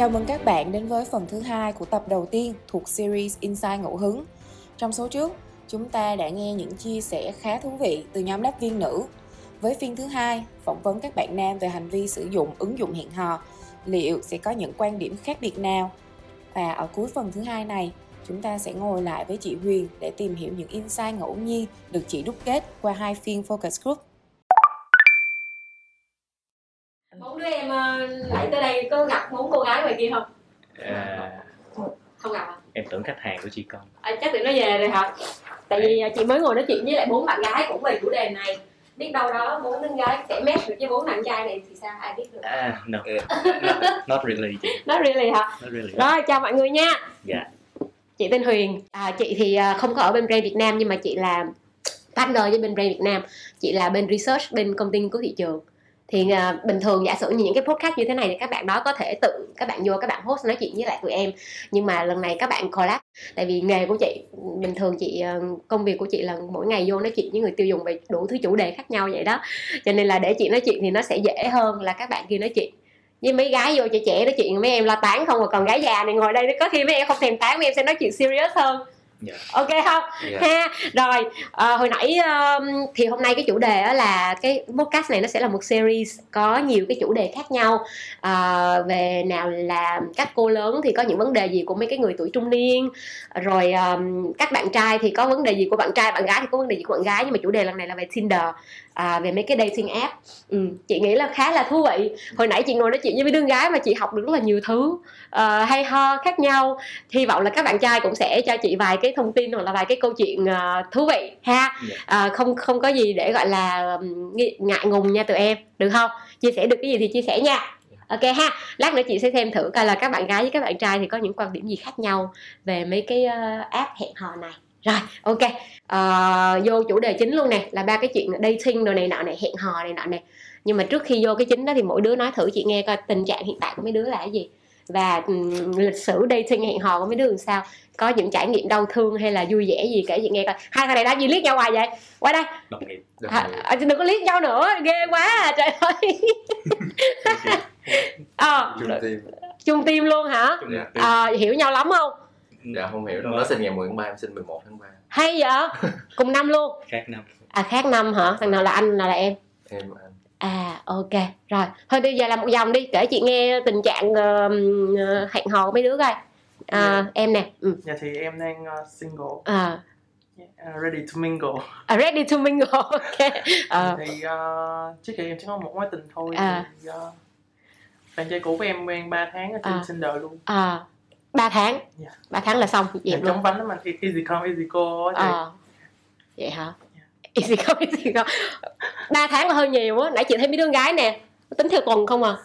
Chào mừng các bạn đến với phần thứ hai của tập đầu tiên thuộc series Insight Ngẫu Hứng. Trong số trước, chúng ta đã nghe những chia sẻ khá thú vị từ nhóm đáp viên nữ. Với phiên thứ hai, phỏng vấn các bạn nam về hành vi sử dụng ứng dụng hẹn hò, liệu sẽ có những quan điểm khác biệt nào? Và ở cuối phần thứ hai này, chúng ta sẽ ngồi lại với chị Huyền để tìm hiểu những insight ngẫu nhiên được chị đúc kết qua hai phiên focus group. Đứa em ờ, lại tới đây có gặp bốn cô gái ngoài kia không? À, không gặp à, em tưởng khách hàng của chị con. À chắc tụi nó về rồi hả? Tại vì ờ, chị mới ngồi nói chuyện với lại bốn bạn gái cũng về chủ đề này. Biết đâu đó bốn đứa gái sẽ match được với bốn bạn trai này thì sao? Ai biết được? À no. Not, not really chị. Nó really hả? Not really. Rồi chào mọi người nha. Dạ. Chị tên Huyền. À, chị thì à, không có ở bên brand Việt Nam nhưng mà chị là partner với bên brand Việt Nam. Chị là bên research bên công ty nghiên cứu thị trường thì uh, bình thường giả sử như những cái podcast như thế này thì các bạn đó có thể tự các bạn vô các bạn host nói chuyện với lại tụi em. Nhưng mà lần này các bạn collab tại vì nghề của chị bình thường chị ờ, công việc của chị là mỗi ngày vô nói chuyện với người tiêu dùng về đủ thứ chủ đề khác nhau vậy đó. Cho nên là để chị nói chuyện thì nó sẽ dễ hơn là các bạn kia nói chuyện. Với mấy gái vô trẻ trẻ nói chuyện mấy em lo tán không mà còn gái già này ngồi đây có khi mấy em không thèm tán mấy em sẽ nói chuyện serious hơn dạ. Ok không? Dạ. Ha rồi ờ, hồi nãy um, thì hôm nay cái chủ đề là cái podcast này nó sẽ là một series có nhiều cái chủ đề khác nhau. Ờ, về nào là các cô lớn thì có những vấn đề gì của mấy cái người tuổi trung niên rồi um, các bạn trai thì có vấn đề gì của bạn trai bạn gái thì có vấn đề gì của bạn gái nhưng mà chủ đề lần này là về Tinder à, về mấy cái dating app. Ừ, chị nghĩ là khá là thú vị. Hồi nãy chị ngồi nói chuyện với mấy đứa gái mà chị học được rất là nhiều thứ ờ, hay ho khác nhau. Hy vọng là các bạn trai cũng sẽ cho chị vài cái thông tin hoặc là vài cái câu chuyện ờ, thú vị ha. Dạ. à, không không có gì để gọi là ngại ngùng nha tụi em được không? Chia sẻ được cái gì thì chia sẻ nha. Ok ha. Lát nữa chị sẽ xem thử coi là các bạn gái với các bạn trai thì có những quan điểm gì khác nhau về mấy cái ờ, app hẹn hò này rồi ok. Ờ, vô chủ đề chính luôn nè là ba cái chuyện dating đồ này nọ này hẹn hò này nọ này nhưng mà trước khi vô cái chính đó thì mỗi đứa nói thử chị nghe coi tình trạng hiện tại của mấy đứa là cái gì. Và ừm, lịch sử dating hẹn hò của mấy đứa làm sao. Có những trải nghiệm đau thương hay là vui vẻ gì kể chị nghe coi. Hai thằng này đã gì liếc nhau hoài vậy. Qua đây. Đồng nghiệp à, à, đừng có liếc nhau nữa ghê quá à, trời ơi. Ờ chung tim chung tim luôn hả? À, hiểu nhau lắm không dạ không hiểu đâu. Nó sinh ngày 10 tháng 3 em sinh 11 tháng 3 hay vậy? Cùng năm luôn. Khác năm. À khác năm hả? Thằng nào là anh nào là em? Em anh. À ok. Rồi. Thôi bây giờ làm một vòng đi. Kể chị nghe tình trạng ờ, hẹn hò của mấy đứa coi. À, em nè. Ừ. Dạ thì em đang uh, single, à, uh, ready to mingle. à, ready to mingle ok. À, Thì uh, trước kia em chỉ có một mối tình thôi. À. Thì uh, bạn trai cũ của em quen 3 tháng ở trên À. Tinder luôn. à, ba tháng. Dạ. ba tháng là xong dẹp luôn. chống vánh lắm thì easy come easy go chị. Ờ. vậy hả? Easy không easy không ba tháng là hơi nhiều á. Nãy chị thấy mấy đứa gái nè tính theo tuần không à?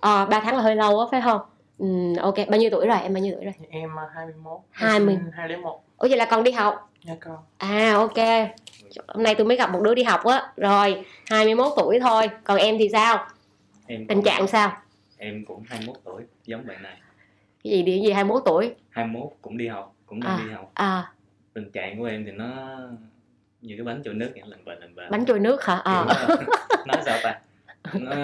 Ờ ba tháng là hơi lâu á phải không? Ừ, ok. Bao nhiêu tuổi rồi? Em bao nhiêu tuổi rồi? Thì Em uh, 21. 20. 21. ủa vậy là còn đi học? Nha con. à ok. Hôm nay tôi mới gặp một đứa đi học á. Rồi 21 tuổi thôi. Còn em thì sao? Em tình cũng- trạng sao? Em cũng 21 tuổi giống bạn này cái gì đi gì 21 tuổi 21 cũng đi học cũng đang À. đi học à tình trạng của em thì nó như cái bánh trôi nước vậy lần bền lần bền bánh trôi nước hả ờ Kiểu, nói sao ta nó...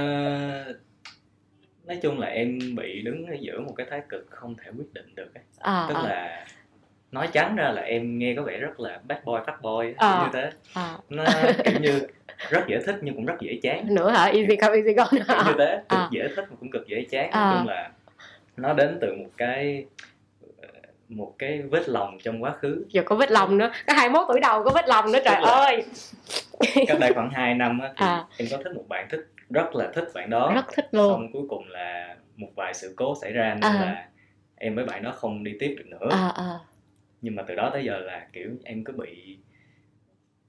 nói chung là em bị đứng ở giữa một cái thái cực không thể quyết định được ấy. à tức à, là nói trắng ra là em nghe có vẻ rất là bad boy fuck boy Ờ. kiểu như thế à. nó kiểu như rất dễ thích nhưng cũng rất dễ chán nữa hả easy come easy go như thế cực À. dễ thích mà cũng cực dễ chán À. nói chung là nó đến từ một cái một cái vết lòng trong quá khứ. Giờ có vết lòng nữa. Có 21 tuổi đầu có vết lòng nữa trời ơi. cách đây khoảng 2 năm á, À. em có thích một bạn thích rất là thích bạn đó. Rất thích luôn. Xong cuối cùng là một vài sự cố xảy ra nên À. là em với bạn đó không đi tiếp được nữa. À à. Nhưng mà từ đó tới giờ là kiểu em cứ bị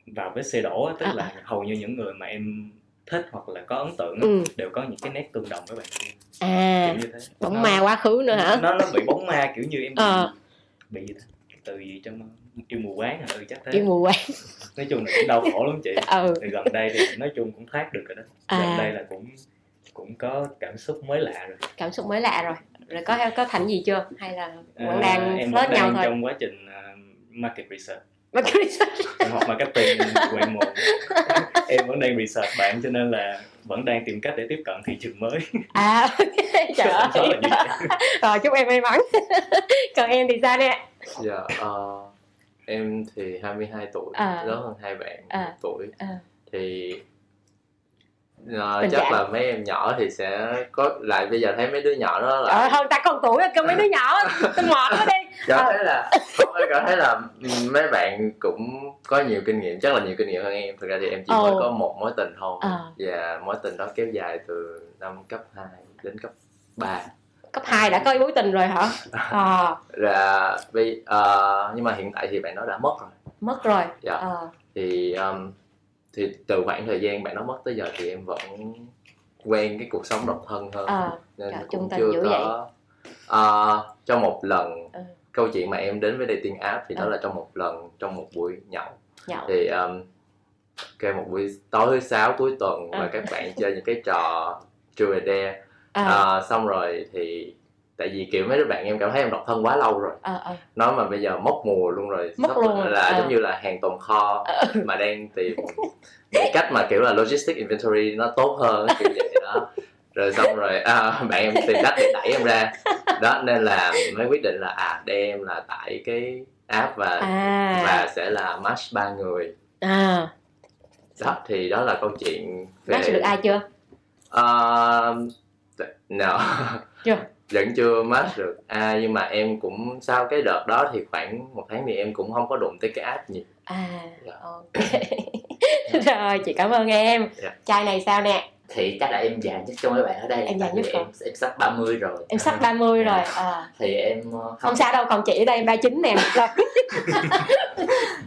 vào vết xe đổ á, tức À, là hầu như những người mà em thích hoặc là có ấn tượng ừ. đều có những cái nét tương đồng với bạn kia. À kiểu như thế. bóng Nó- ma quá khứ nữa hả? Nó nó bị bóng ma kiểu như em bị, Ờ. bị gì ta? Cái từ gì trong yêu mù quáng hả ừ chắc thế. Yêu mù quáng nói chung là cũng đau khổ lắm chị. Ừ. Thì gần đây thì nói chung cũng thoát được rồi đó. À. gần đây là cũng cũng có cảm xúc mới lạ rồi. Cảm xúc mới lạ rồi. Rồi có có thành gì chưa? Hay là vẫn À, đang em vẫn nhau đang thôi? trong quá trình à, market research Mà cái- em học marketing quen một. Em vẫn đang research bạn cho nên là vẫn đang tìm cách để tiếp cận thị trường mới. À trời ơi. rồi chúc em may mắn. Còn em thì sao nè dạ ờ, em thì 22 tuổi À. lớn hơn hai bạn À. một tuổi. À. thì ờ, Tình chắc cảm. là mấy em nhỏ thì sẽ có lại bây giờ thấy mấy đứa nhỏ đó là hơn ta con tuổi cơ mấy đứa nhỏ tôi mệt quá đi cảm Ờ. thấy là không em cảm thấy là ừ, mấy bạn cũng có nhiều kinh nghiệm chắc là nhiều kinh nghiệm hơn em thực ra thì em chỉ mới Ồ. có một mối tình thôi Ờ. và mối tình đó kéo dài từ năm cấp 2 đến cấp 3 cấp 2 đã có mối tình rồi hả à, là bây ờ, nhưng mà hiện tại thì bạn đó đã mất rồi mất rồi Dạ. Ờ. thì um, thì từ khoảng thời gian bạn đó mất tới giờ thì em vẫn quen cái cuộc sống độc thân hơn Ờ. nên dạ, cũng chưa có Ờ, trong một lần Ừ. câu chuyện mà em đến với dating app thì đó Ừ. là trong một lần trong một buổi nhậu nhậu thì um, cái một buổi tối thứ sáu cuối tuần và Ừ. các bạn chơi những cái trò or dare à, Ờ, xong rồi thì tại vì kiểu mấy đứa bạn em cảm thấy em độc thân quá lâu rồi. À, à. nói mà bây giờ mốc mùa luôn rồi Mốc sắp luôn rồi, là ờ. giống như là hàng tồn kho mà đang tìm những cách mà kiểu là logistic inventory nó tốt hơn kiểu vậy đó. Rồi xong rồi à, bạn em tìm cách để đẩy em ra. Đó nên là mới quyết định là à để em là tải cái app và à. và sẽ là match ba người. À. Đó thì đó là câu chuyện về match được ai chưa? Ờ, no. Chưa? Vẫn chưa match được. À nhưng mà em cũng sau cái đợt đó thì khoảng một tháng thì em cũng không có đụng tới cái app nhiều. À Dạ. ok. Rồi chị cảm ơn em. Dạ. trai này sao nè? Thì chắc là em già nhất trong mấy bạn ở đây. Em già nhất em em sắp 30 rồi. Em sắp 30 rồi à. thì em ờ, không, không sao đâu còn chị ở đây em 39 nè.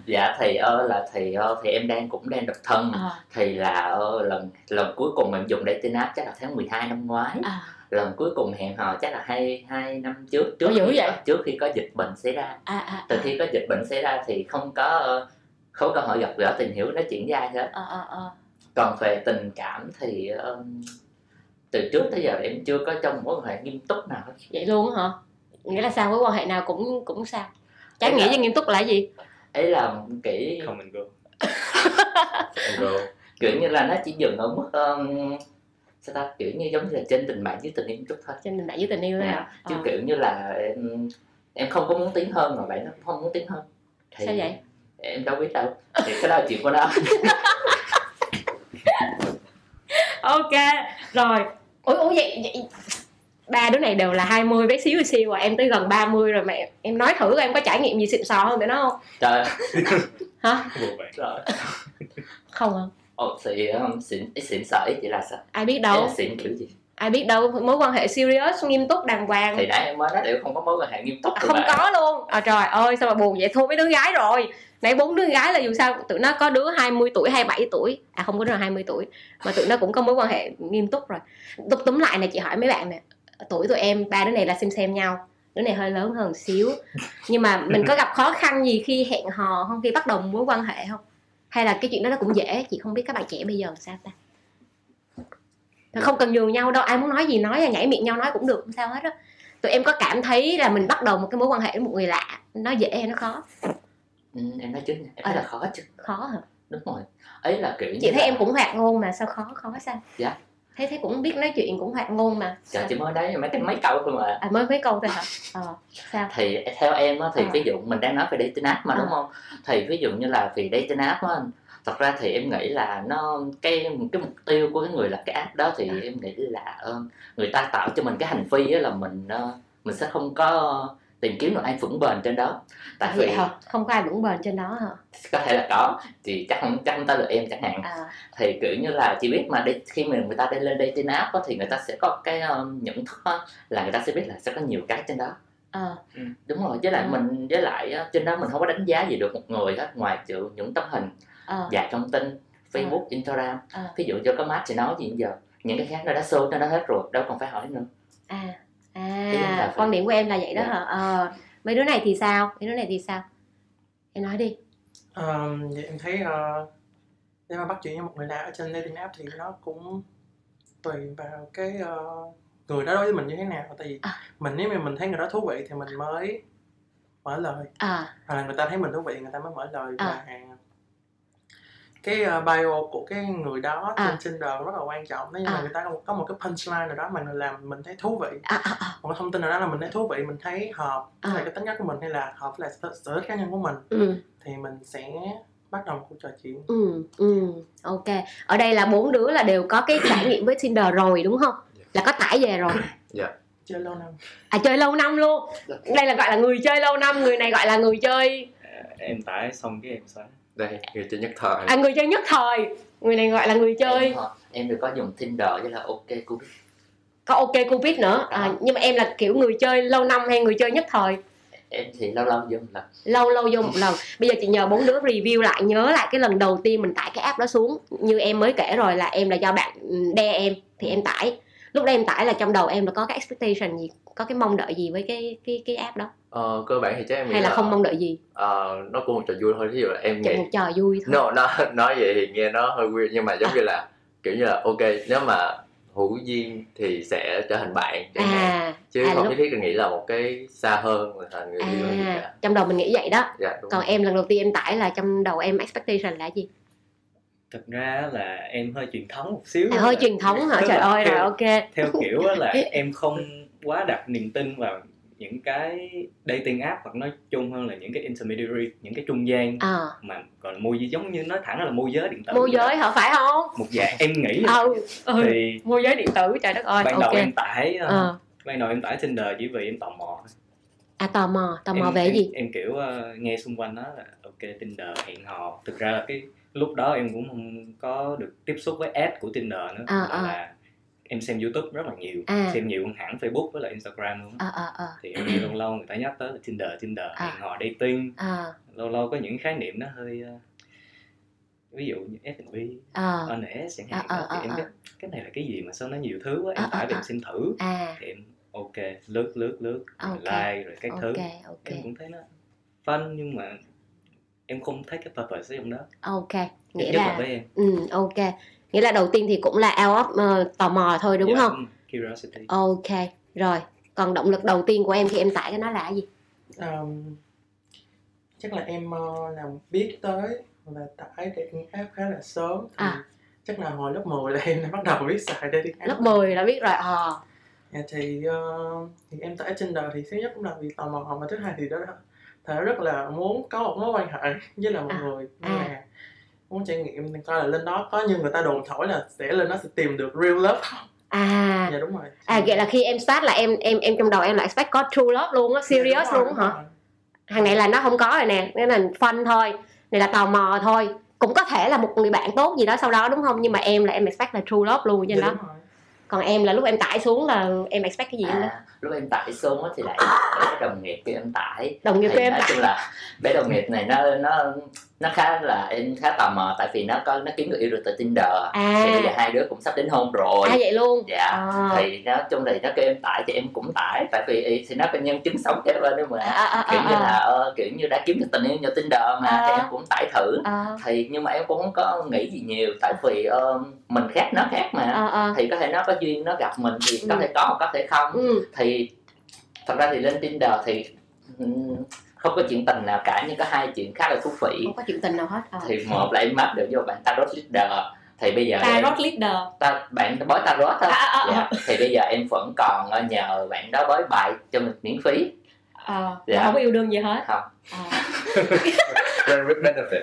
Dạ thì ơ là thì ơ thì em đang cũng đang độc thân. À, thì là ơ, lần lần cuối cùng em dùng dating app chắc là tháng 12 năm ngoái. À. lần cuối cùng hẹn hò chắc là hai hai năm trước trước dữ khi, vậy? trước khi có dịch bệnh xảy ra. À, à, từ khi có dịch bệnh xảy ra thì không có không có cơ hội gặp gỡ tìm hiểu nói chuyện với ai hết. À, à, à. còn về tình cảm thì um, từ trước tới giờ em chưa có trong mối quan hệ nghiêm túc nào hết. Vậy luôn hả? Nghĩa là sao? Mối quan hệ nào cũng cũng sao? Trái nghĩa là- với nghiêm túc là cái gì? Ấy là kỹ không mình go. Rồi kiểu như là nó chỉ dừng ở mức um, sao ta? Kiểu như giống như là trên tình bạn với tình yêu chút thôi. Trên tình đại với tình yêu thôi hả? Chứ à. kiểu như là em em không có muốn tiến hơn mà bạn nó cũng không muốn tiến hơn. Thì sao vậy? em đâu biết đâu. Thì cái đó là chuyện của nó. Ok rồi. Ủa, ủa vậy, vậy ba đứa này đều là 20 bé xíu xíu à? Em tới gần 30 rồi mẹ em nói thử em có trải nghiệm gì xịn sò hơn tụi nó không? Trời hả? Bạn trời. Không hả Ồ, thì um, xịn xịn sợ ý chị là sao ai biết đâu là xịn kiểu gì? Ai biết đâu mối quan hệ serious nghiêm túc đàng hoàng. Thì nãy em mới nói đều không có mối quan hệ nghiêm túc À, không mà. có luôn. À, trời ơi sao mà buồn vậy? Thua mấy đứa gái rồi. Nãy bốn đứa gái là dù sao tụi nó có đứa 20 tuổi 27 tuổi. À không có đứa nào 20 tuổi mà tụi nó cũng có mối quan hệ nghiêm túc rồi. Túm túm lại này chị hỏi mấy bạn nè. Tuổi tụi em ba đứa này là xem xem nhau. Đứa này hơi lớn hơn xíu. Nhưng mà mình có gặp khó khăn gì khi hẹn hò không? Khi bắt đầu mối quan hệ không hay là cái chuyện đó nó cũng dễ chị không biết các bạn trẻ bây giờ sao ta? Không cần nhường nhau đâu ai muốn nói gì nói nhảy miệng nhau nói cũng được không sao hết á. Tụi em có cảm thấy là mình bắt đầu một cái mối quan hệ với một người lạ nó dễ hay nó khó? Ừ, em nói nha em À. thấy là khó chứ. Khó hả? Đúng rồi. Ấy là kiểu như chị thấy là- em cũng hoạt ngôn mà sao khó khó sao? Dạ. Thấy thấy cũng biết nói chuyện cũng hoạt ngôn mà Dạ, sao? chị mới đấy mấy cái mấy câu thôi mà à mới mấy câu thôi hả ờ sao thì theo em á, thì À. ví dụ mình đang nói về dating app mà À. đúng không thì ví dụ như là vì dating app á thật ra thì em nghĩ là nó cái cái mục tiêu của cái người lập cái app đó thì À. em nghĩ là ờ, người ta tạo cho mình cái hành vi á là mình ờ, mình sẽ không có tìm kiếm được ai vững bền trên đó. Tại À, vì hả? Không có ai vững bền trên đó hả? Có thể là có thì chắc không chắc không tới được em chẳng hạn. À, thì kiểu như là chị biết mà đi khi mà người ta đi lên dating app á, thì người ta sẽ có cái um, nhận thức là người ta sẽ biết là sẽ có nhiều cái trên đó. À, đúng rồi với lại Ừ. mình với lại trên đó mình không có đánh giá gì được một người hết ngoài trừ những tấm hình à, và thông tin Facebook Instagram. À, ví dụ cho có match thì nói gì bây giờ những cái khác nó đã show cho nó hết rồi đâu còn phải hỏi nữa. À, à quan điểm của em là vậy đó Dạ. hả? Ờ mấy đứa này thì sao? Mấy đứa này thì sao? Em nói đi. Ờ, vậy em thấy ờ, để mà bắt chuyện với một người lạ ở trên dating app thì nó cũng tùy vào cái ờ, người đó đối với mình như thế nào. Tại vì À. mình nếu mà mình thấy người đó thú vị thì mình mới mở lời. À. Hoặc là người ta thấy mình thú vị người ta mới mở lời À. và cái uh, bio của cái người đó À. trên Tinder rất là quan trọng nếu như À. mà người ta có một, cái punchline nào đó mà mình làm mình thấy thú vị à, à, à, một cái thông tin nào đó là mình thấy thú vị mình thấy hợp với À. cái tính cách của mình hay là hợp với lại sở- thích cá nhân của mình ừ. thì mình sẽ bắt đầu cuộc trò chuyện Ừ, ừ, ok. Ở đây là bốn đứa là đều có cái trải nghiệm với Tinder rồi đúng không? Là có tải về rồi. chơi lâu năm À chơi lâu năm luôn. Đây là gọi là người chơi lâu năm, người này gọi là người chơi em tải xong cái em xóa đây người chơi nhất thời à người chơi nhất thời. Người này gọi là người chơi em, ờ, em được có dùng Tinder với là ok Cupid có ok Cupid nữa. À, nhưng mà em là kiểu người chơi lâu năm hay người chơi nhất thời? em thì lâu lâu vô một lần Lâu lâu vô một lần. Bây giờ chị nhờ bốn đứa review lại nhớ lại cái lần đầu tiên mình tải cái app đó xuống. Như em mới kể rồi là em là do bạn đe em thì em tải. Lúc đó em tải là trong đầu em là có cái expectation gì, có cái mong đợi gì với cái cái cái app đó? Ờ, cơ bản thì chắc em hay là không mong đợi gì? ờ, nó cũng một trò vui thôi ví dụ là em nghĩ một trò vui thôi. no, nó nói vậy thì nghe nó hơi weird nhưng mà giống như là kiểu như là ok nếu mà hữu duyên thì sẽ trở thành bạn chẳng hạn. à chứ à, không lúc- nhất thiết là nghĩ là một cái xa hơn là thành người yêu hay gì à cả. trong đầu mình nghĩ vậy đó. Dạ còn em lần đầu tiên em tải là trong đầu em expectation là gì? Thực ra là em hơi truyền thống một xíu à, hơi là- truyền thống hả? Trời là ơi rồi ok. theo kiểu á là em không quá đặt niềm tin vào những cái dating app hoặc nói chung hơn là những cái intermediary những cái trung gian à mà còn là môi giới giống như nói thẳng là môi giới điện tử môi đó. giới hả phải không một dạng em nghĩ ừ, ừ. thì môi giới điện tử trời đất ơi ban đầu ok em tải uh, Ờ. ban đầu em tải Tinder chỉ vì em tò mò à tò mò tò mò em, về em, gì em kiểu ờ, nghe xung quanh nói là ok Tinder hẹn hò thực ra là cái lúc đó em cũng không có được tiếp xúc với ad của Tinder nữa À, mà à. Em xem YouTube rất là nhiều À. xem nhiều hơn hẳn Facebook với lại Instagram luôn à à à thì em lâu lâu người ta nhắc tới là Tinder Tinder À. hẹn hò dating à lâu lâu có những khái niệm nó hơi ờ, ví dụ như F&B à honest chẳng hạn À, à, đó. thì à, em à. cái cái này là cái gì mà sao nó nhiều thứ quá em À, tải à, về à. em xem thử à thì em ok lướt lướt lướt rồi Ok. like rồi các thứ ok ok em cũng thấy nó fun nhưng mà em không thấy cái purpose trong đó ok nghĩa nhất là là với em ừ ok nghĩa là đầu tiên thì cũng là out of ờ, tò mò thôi đúng Dạ, không? curiosity. Ok rồi. Còn động lực đầu tiên của em khi em tải cái nó là cái gì? Um, chắc là em uh, làm biết tới là tải dating app khá là sớm. Thì À. chắc là hồi lớp 10 là em đã bắt đầu biết xài dating app lớp 10 là biết rồi ờ. Dạ, thì uh, thì em tải Tinder thì thứ nhất cũng là vì tò mò mà thứ hai thì đó là thể rất là muốn có một mối quan hệ với là một À, người à. nhưng mà muốn trải nghiệm coi là lên đó có như người ta đồn thổi là sẽ lên đó sẽ tìm được real love không? À. Dạ đúng rồi. À vậy là khi em start là em em em trong đầu em là expect có true love luôn á Dạ, serious rồi, luôn đúng hả? hàng này là nó không có rồi nè nên là fun thôi này là tò mò thôi. Cũng có thể là một người bạn tốt gì đó sau đó đúng không? Nhưng mà em là em expect là true love luôn trên Dạ, đó đúng rồi. còn em là lúc em tải xuống là em expect cái gì em đó? À, lúc em tải xuống á thì lại có đồng nghiệp của em tải đồng nghiệp của em nói chung là bé đồng nghiệp này nó nó nó khá là em khá tò mò tại vì nó có nó kiếm người yêu được từ Tinder thì bây giờ à hai đứa cũng sắp đến hôn rồi à vậy luôn dạ à. thì nói chung thì nó kêu em tải thì em cũng tải tại vì thì nó có nhân chứng sống kế bên đó mà à, à, kiểu à, như à. là ờ, kiểu như đã kiếm được tình yêu nhờ Tinder mà À. thì em cũng tải thử à, thì nhưng mà em cũng không có nghĩ gì nhiều tại vì ờ, mình khác nó khác mà à, à. thì có thể nó có duyên nó gặp mình thì có Ừ. thể có hoặc có thể không Ừ. thì thật ra thì lên Tinder thì ừm, không có chuyện tình nào cả nhưng có hai chuyện khá là thú vị. Không có chuyện tình nào hết à. thì một là em map được vô bạn tarot leader. Thì bây giờ em, tarot leader. Ta, bạn bói tarot thôi. À, à, à, dạ. thì bây giờ em vẫn còn ờ, nhờ bạn đó bói bài cho mình miễn phí. À. Dạ. không có yêu đương gì hết. Không. À. benefit.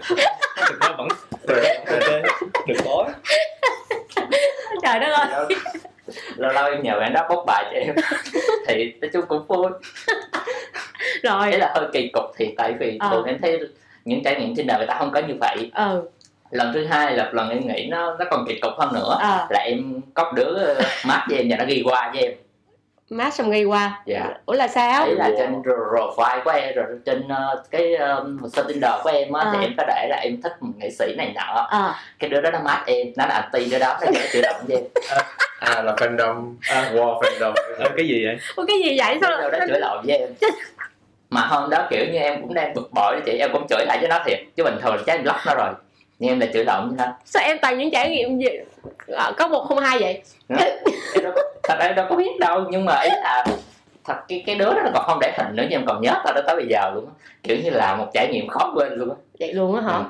Thực ra vẫn được được bói. Trời đất ơi lâu lâu em nhờ bạn đó bóc bài cho em. Thì nói chung cũng vui. Rồi. Đấy là hơi kỳ cục thì tại vì Ờ. thường em thấy những trải nghiệm Tinder người ta không có như vậy. Ừ. Lần thứ hai là lần em nghĩ nó nó còn kỳ cục hơn nữa. À. là em có đứa mát với em và nó ghi qua với em mát xong ghi qua. Dạ. ủa là sao? Ấy là trên profile của em rồi trên ờ, cái um, sơ Tinder của em á Ờ. thì em có để là em thích một nghệ sĩ này nọ. À. cái đứa đó nó mát em nó là anti đứa đó nó sẽ chủ động với em. À là fandom. À, war fandom. Ờ, cái gì vậy? Ủa cái gì vậy? Sao đứa đó chửi lộn với em. Mà hôm đó kiểu như em cũng đang bực bội đó chị em cũng chửi lại với nó thiệt. Chứ bình thường chắc em block nó rồi nhưng em là lộn với nó sao em toàn những trải nghiệm gì? Ờ, có một không hai vậy? Em đâu có, thật ra em đâu có biết đâu nhưng mà ý là thật cái cái đứa đó nó còn không để hình nữa nhưng em còn nhớ tao đó tới bây giờ luôn á. kiểu như là một trải nghiệm khó quên luôn á. Vậy luôn á hả? Ừ.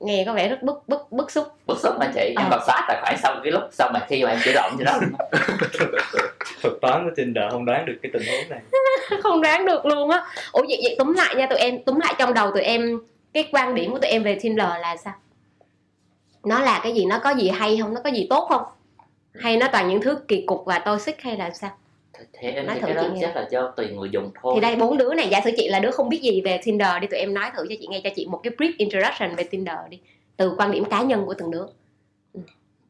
nghe có vẻ rất bức bức bức xúc. Bức xúc mà chị? Em Ờ. còn xóa tài khoản sau cái lúc sau mà khi mà em chửi lộn cho đó thuật toán của Tinder không đoán được cái tình huống này. Không đoán được luôn á. Ủa vậy, vậy túm lại nha tụi em túm lại trong đầu tụi em cái quan điểm của tụi em về Tinder là sao nó là cái gì nó có gì hay không nó có gì tốt không hay nó toàn những thứ kỳ cục và toxic hay là sao thì em Nói thử cái đó chị nghe. chắc là do tùy người dùng thôi thì đây bốn đứa này giả sử chị là đứa không biết gì về Tinder đi tụi em nói thử cho chị nghe cho chị một cái brief introduction về Tinder đi từ quan điểm cá nhân của từng đứa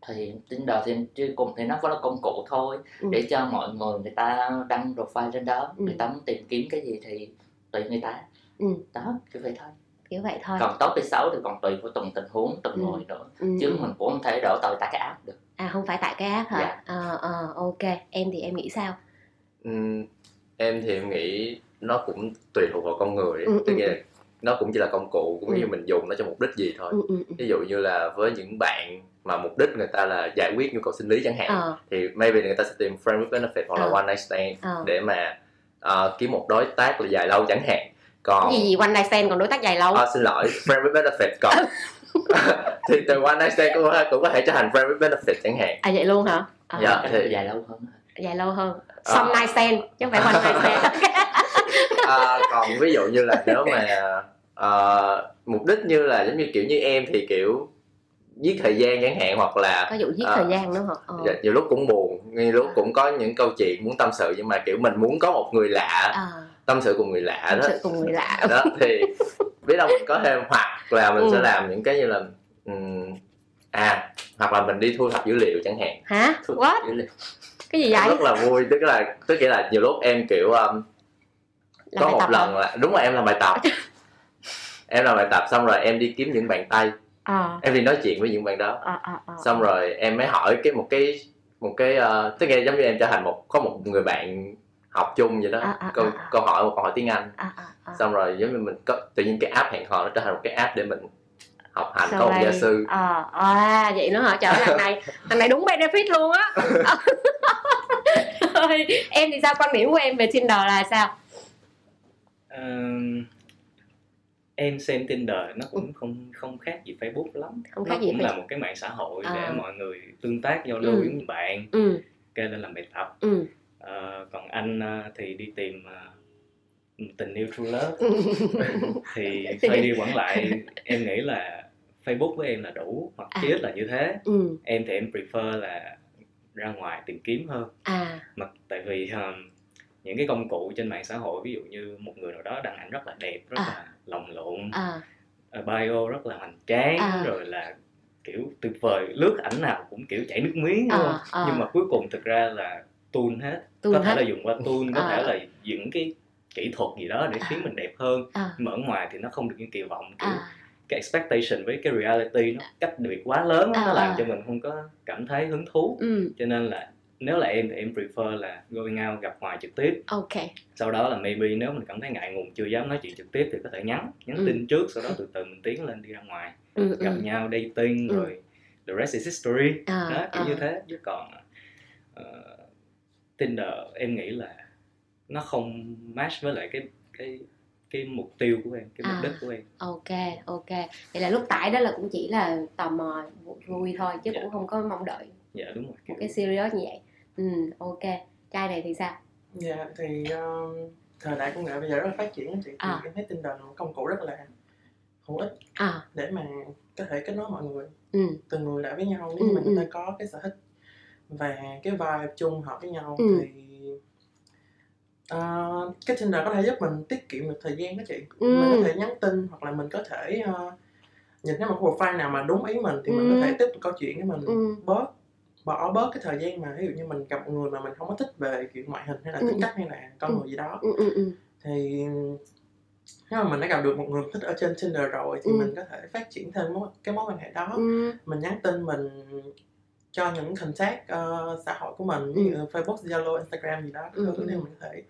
thì Tinder thì chứ cùng thì nó có là công cụ thôi Ừ. để cho mọi người người ta đăng profile trên đó Ừ. người ta muốn tìm kiếm cái gì thì tùy người ta Ừ. đó kiểu vậy thôi kiểu vậy thôi còn tốt hay xấu thì còn tùy vào từng tình huống từng Ừ. người nữa ừ. chứ ừ. mình cũng không thể đổ tội tại cái app được à không phải tại cái app hả Dạ. ờ ờ ok em thì em nghĩ sao Ừm, em thì em nghĩ nó cũng tùy thuộc vào con người Ừ, tức ừ, là nó cũng chỉ là công cụ cũng Ừ. như mình dùng nó cho mục đích gì thôi ừ, ừ, ừ. ví dụ như là với những bạn mà mục đích người ta là giải quyết nhu cầu sinh lý chẳng hạn ờ thì maybe người ta sẽ tìm friend with benefit hoặc là Ờ. one night stand ờ để mà ờ, kiếm một đối tác là dài lâu chẳng hạn còn cái gì gì one night stand còn đối tác dài lâu? Ờ, xin lỗi friend with benefit còn. Thì từ one night stand cũng, cũng có thể trở thành friend with benefit chẳng hạn. À vậy luôn hả? À, Dạ. Thì- dài lâu hơn dài lâu hơn. Ờ. some night stand chứ không phải one night stand. À, còn ví dụ như là nếu mà ờ, mục đích như là giống như kiểu như em thì kiểu giết thời gian chẳng hạn hoặc là có vụ giết Ờ. thời gian nữa hả? Ờ. dạ, nhiều lúc cũng buồn nhiều lúc cũng có những câu chuyện muốn tâm sự nhưng mà kiểu mình muốn có một người lạ. À, tâm sự cùng người lạ tâm đó sự cùng người lạ. Đó thì biết đâu mình có thêm hoặc là mình Ừ. sẽ làm những cái như là ừm, à hoặc là mình đi thu thập dữ liệu chẳng hạn. Hả? Thu- what? dữ liệu. cái gì vậy? rất là vui tức là tức nghĩa là nhiều lúc em kiểu um, Làm có một tập lần hả? là đúng là em làm bài tập. Em làm bài tập xong rồi em đi kiếm những bạn tây ờ. Em đi nói chuyện với những bạn đó. Ờ ờ ờ. Xong rồi em mới hỏi cái một cái một cái uh, tức là giống như em trở thành một có một người bạn học chung vậy đó. À, à, câu à, à. câu hỏi một câu hỏi tiếng anh. À, à, à. xong rồi giống như mình có tự nhiên cái app hẹn hò nó trở thành một cái app để mình học hành Sau đây- gia sư. Ờ à vậy nữa hả? Trời lần này lần này đúng benefit luôn á. Rồi, em thì sao? Quan điểm của em về Tinder là sao? Ờ, em xem Tinder nó cũng không không khác gì Facebook lắm. Không nó khác gì cũng Facebook. là một cái mạng xã hội À. để mọi người tương tác giao lưu Ừ. với bạn. Ừ. Kêu lên làm bài tập. Ừ Ờ, còn anh ờ, thì đi tìm ờ, tình yêu true love thì xoay đi quẩn lại em nghĩ là Facebook với em là đủ hoặc À. chí ít là như thế ừ em thì em prefer là ra ngoài tìm kiếm hơn à mà tại vì um, những cái công cụ trên mạng xã hội ví dụ như một người nào đó đăng ảnh rất là đẹp rất À. là lồng lộn à bio rất là hoành tráng À. rồi là kiểu tuyệt vời lướt ảnh nào cũng kiểu chảy nước miếng À, không à. nhưng mà cuối cùng thực ra là tool hết Tool có thể hết. là dùng qua tool có À. thể là những cái kỹ thuật gì đó để khiến mình đẹp hơn. À. Nhưng mà ở ngoài thì nó không được như kỳ vọng kiểu à. cái expectation với cái reality nó cách biệt quá lớn À, nó làm à. cho mình không có cảm thấy hứng thú. Ừ. Cho nên là nếu là em thì em prefer là going out gặp ngoài trực tiếp. Ok. Sau đó là maybe nếu mình cảm thấy ngại ngùng chưa dám nói chuyện trực tiếp thì có thể nhắn nhắn Ừ. tin trước sau đó từ từ mình tiến lên đi ra ngoài. Ừ gặp ừ nhau dating Ừ. rồi the rest is history. À, đó kiểu à. như thế. Chứ còn ờ, Tinder em nghĩ là nó không match với lại cái cái cái mục tiêu của em cái mục À. đích của em. ok ok. Vậy là lúc tải đó là cũng chỉ là tò mò vui thôi chứ Dạ. cũng không có mong đợi. Dạ đúng rồi một cái serious như vậy. Ừ ok. Trai này thì sao? Dạ thì um, thời đại công nghệ bây giờ rất là phát triển thì À. em thấy Tinder là một công cụ rất là hữu ích à. để mà có thể kết nối mọi người. Ừ. Từng người lại với nhau Ừ, nếu mà người ừ. ta có cái sở thích và cái vibe chung hợp với nhau Ừ. thì ờ, cái Tinder có thể giúp mình tiết kiệm được thời gian đó chị Ừ. mình có thể nhắn tin hoặc là mình có thể ờ, nhìn thấy một profile nào mà đúng ý mình thì mình Ừ. có thể tiếp tục câu chuyện để mình Ừ. bớt bỏ bớt cái thời gian mà ví dụ như mình gặp một người mà mình không có thích về kiểu ngoại hình hay là Ừ. tính cách hay là con Ừ. người gì đó ừ ừ ừ thì nếu mà mình đã gặp được một người thích ở trên Tinder rồi thì Ừ. mình có thể phát triển thêm mối, cái mối quan hệ đó ừ mình nhắn tin mình cho những contact ờ, xã hội của mình Ừ. như Facebook, Zalo, Instagram gì đó Ừ, thứ ừ. mình có thể